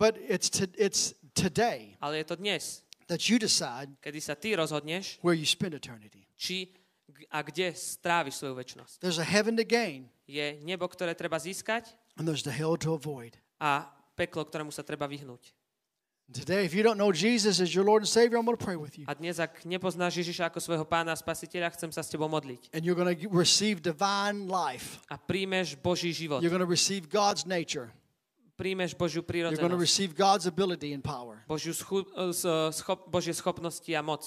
But it's, to, it's today Ale je to dnes, that you decide kedy sa ty rozhodneš, where you spend eternity. či a kde stráviš svoju väčšnosť. There's a heaven to gain, Je nebo, ktoré treba získať and there's the hell to avoid. a peklo, ktorému sa treba vyhnúť. Today, if you don't know Jesus as your Lord and Savior, I'm going to pray with you. A dnes, ak nepoznáš Ježiša ako svojho pána a spasiteľa, chcem sa s tebou modliť. And you're going to receive divine life. A príjmeš Boží život. You're going to receive God's nature. Príjmeš Božiu You're going to receive God's ability and power. Božiu schu- schop- Božie schopnosti a moc.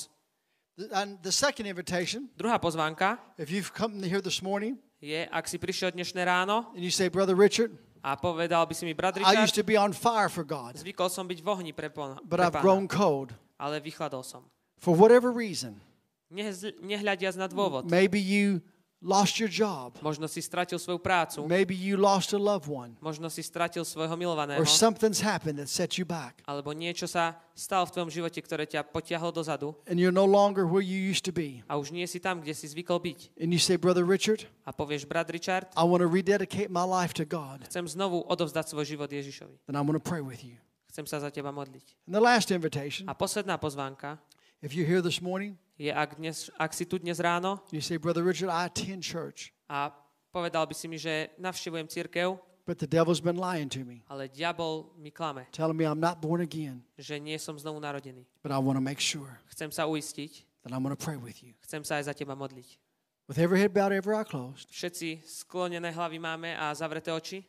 And the second invitation, Druhá pozvánka if you've come here this morning je, ak si prišiel dnešné ráno and you say, Brother Richard, a povedal by si mi, brat I used to Richard, be on fire for God, zvykol som byť v ohni pre, pon- but pre I've pána, grown cold. ale vychladol som. For whatever reason, Nehľadiac na dôvod. maybe you lost your job. Možno si stratil svoju prácu, Maybe you lost a loved one. možno si stratil svojho milovaného, Or something's happened that set you back. alebo niečo sa stalo v tvojom živote, ktoré ťa potiahlo dozadu And you're no longer where you used to be. a už nie si tam, kde si zvykol byť. And you say, Brother Richard, A povieš, brat Richard, I want to rededicate my life to God. chcem znovu odovzdať svoj život Ježišovi. Then I'm going to pray with you. Chcem sa za teba modliť. And the last invitation, A posledná pozvánka if you're here this morning, je, ak, dnes, ak si tu dnes ráno you say, Brother Richard, I attend church, a povedal by si mi, že navštevujem církev, but the devil's been lying to me, ale diabol mi klame, telling me I'm not born again, že nie som znovu narodený. but I want to make sure Chcem sa uistiť, that I'm going to pray with you. chcem sa aj za teba modliť. With every head bowed, every eye closed. Všetci sklonené hlavy máme a zavreté oči.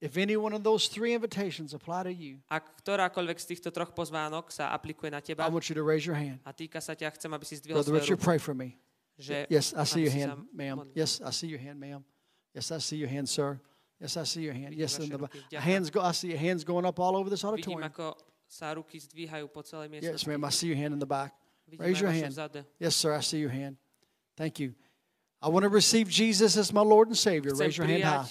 If any one of those three invitations apply to you, Ak ktorákoľvek z týchto troch pozvánok sa aplikuje na I want you to raise your hand. a týka sa ťa, chcem, aby si zdvihol Brother Richard, pray for me. že Yes, I see your hand, ma'am. Yes, I see your hand, ma'am. Yes, I see your hand, sir. Yes, I see your hand. Yes, in the. Hands go. I see your hands going up all over this Vidím, auditorium. ako sa ruky zdvíhajú po celej Yes, ma'am. I see your hand in the back. Vidím Raise your hand. Yes, sir. I see your hand. Thank you. I want to receive Jesus as my Lord and Savior. Raise your hand high.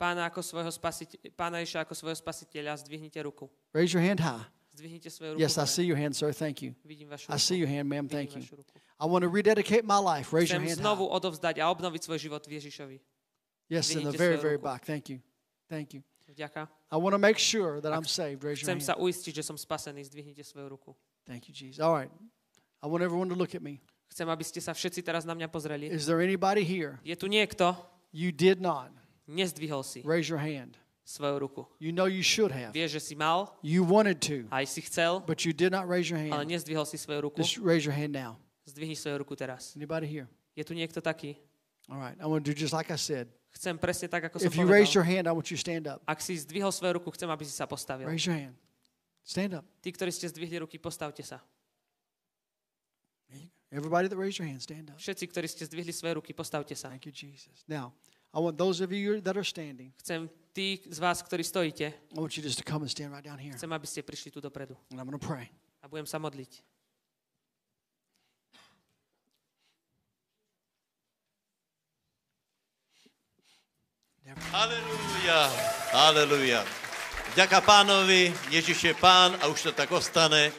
Pána, ako svojho spasiteľa, pána Ježiša ako svojho spasiteľa. Zdvihnite ruku. Raise your hand high. Yes, I see your hand, sir. Thank you. I see your hand, ma'am. Thank you. I want to rededicate my life. Raise your hand high. Yes, in the very, very back. Thank you. Thank you. I want to make sure that I'm saved. Raise your hand. Thank you, Jesus. All right. I want everyone to look at me. Chcem, aby ste sa všetci teraz na mňa pozreli. Is there anybody here? Je tu niekto, You did not nezdvihol si raise your hand. svoju ruku. You know you should have. Vieš, že si mal, You wanted to, aj si chcel, but you did not raise your ale hand. nezdvihol si svoju ruku. Just raise your hand now. Zdvihni svoju ruku teraz. Anybody here? Je tu niekto taký? All right. I want to do just like I said. Chcem presne tak, ako som If you raised your hand, I want you to stand up. Ak si zdvihol svoju ruku, chcem, aby si sa postavil. Raise your hand. Stand up. Tí, ktorí ste zdvihli ruky, postavte sa. Everybody that raised your hand, stand up. Všetci, ktorí ste zdvihli svoje ruky, postavte sa. Thank you, Jesus. Now, I want those of you that are standing, Chcem tí z vás, ktorí stojíte, I want you just to come and stand right down here. chcem, aby ste prišli tu dopredu. And I'm going to pray. A budem sa modliť. Halelúja, halelúja. Ďaká pánovi, Ježiš je pán a už to tak ostane.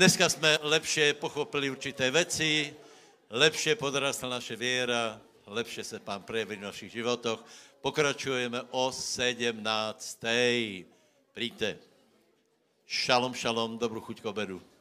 Dneska sme lepšie pochopili určité veci, lepšie podrastla naše viera, lepšie se pán prejaví v našich životoch. Pokračujeme o 17. Príďte. Šalom, šalom, dobrú chuť k obedu.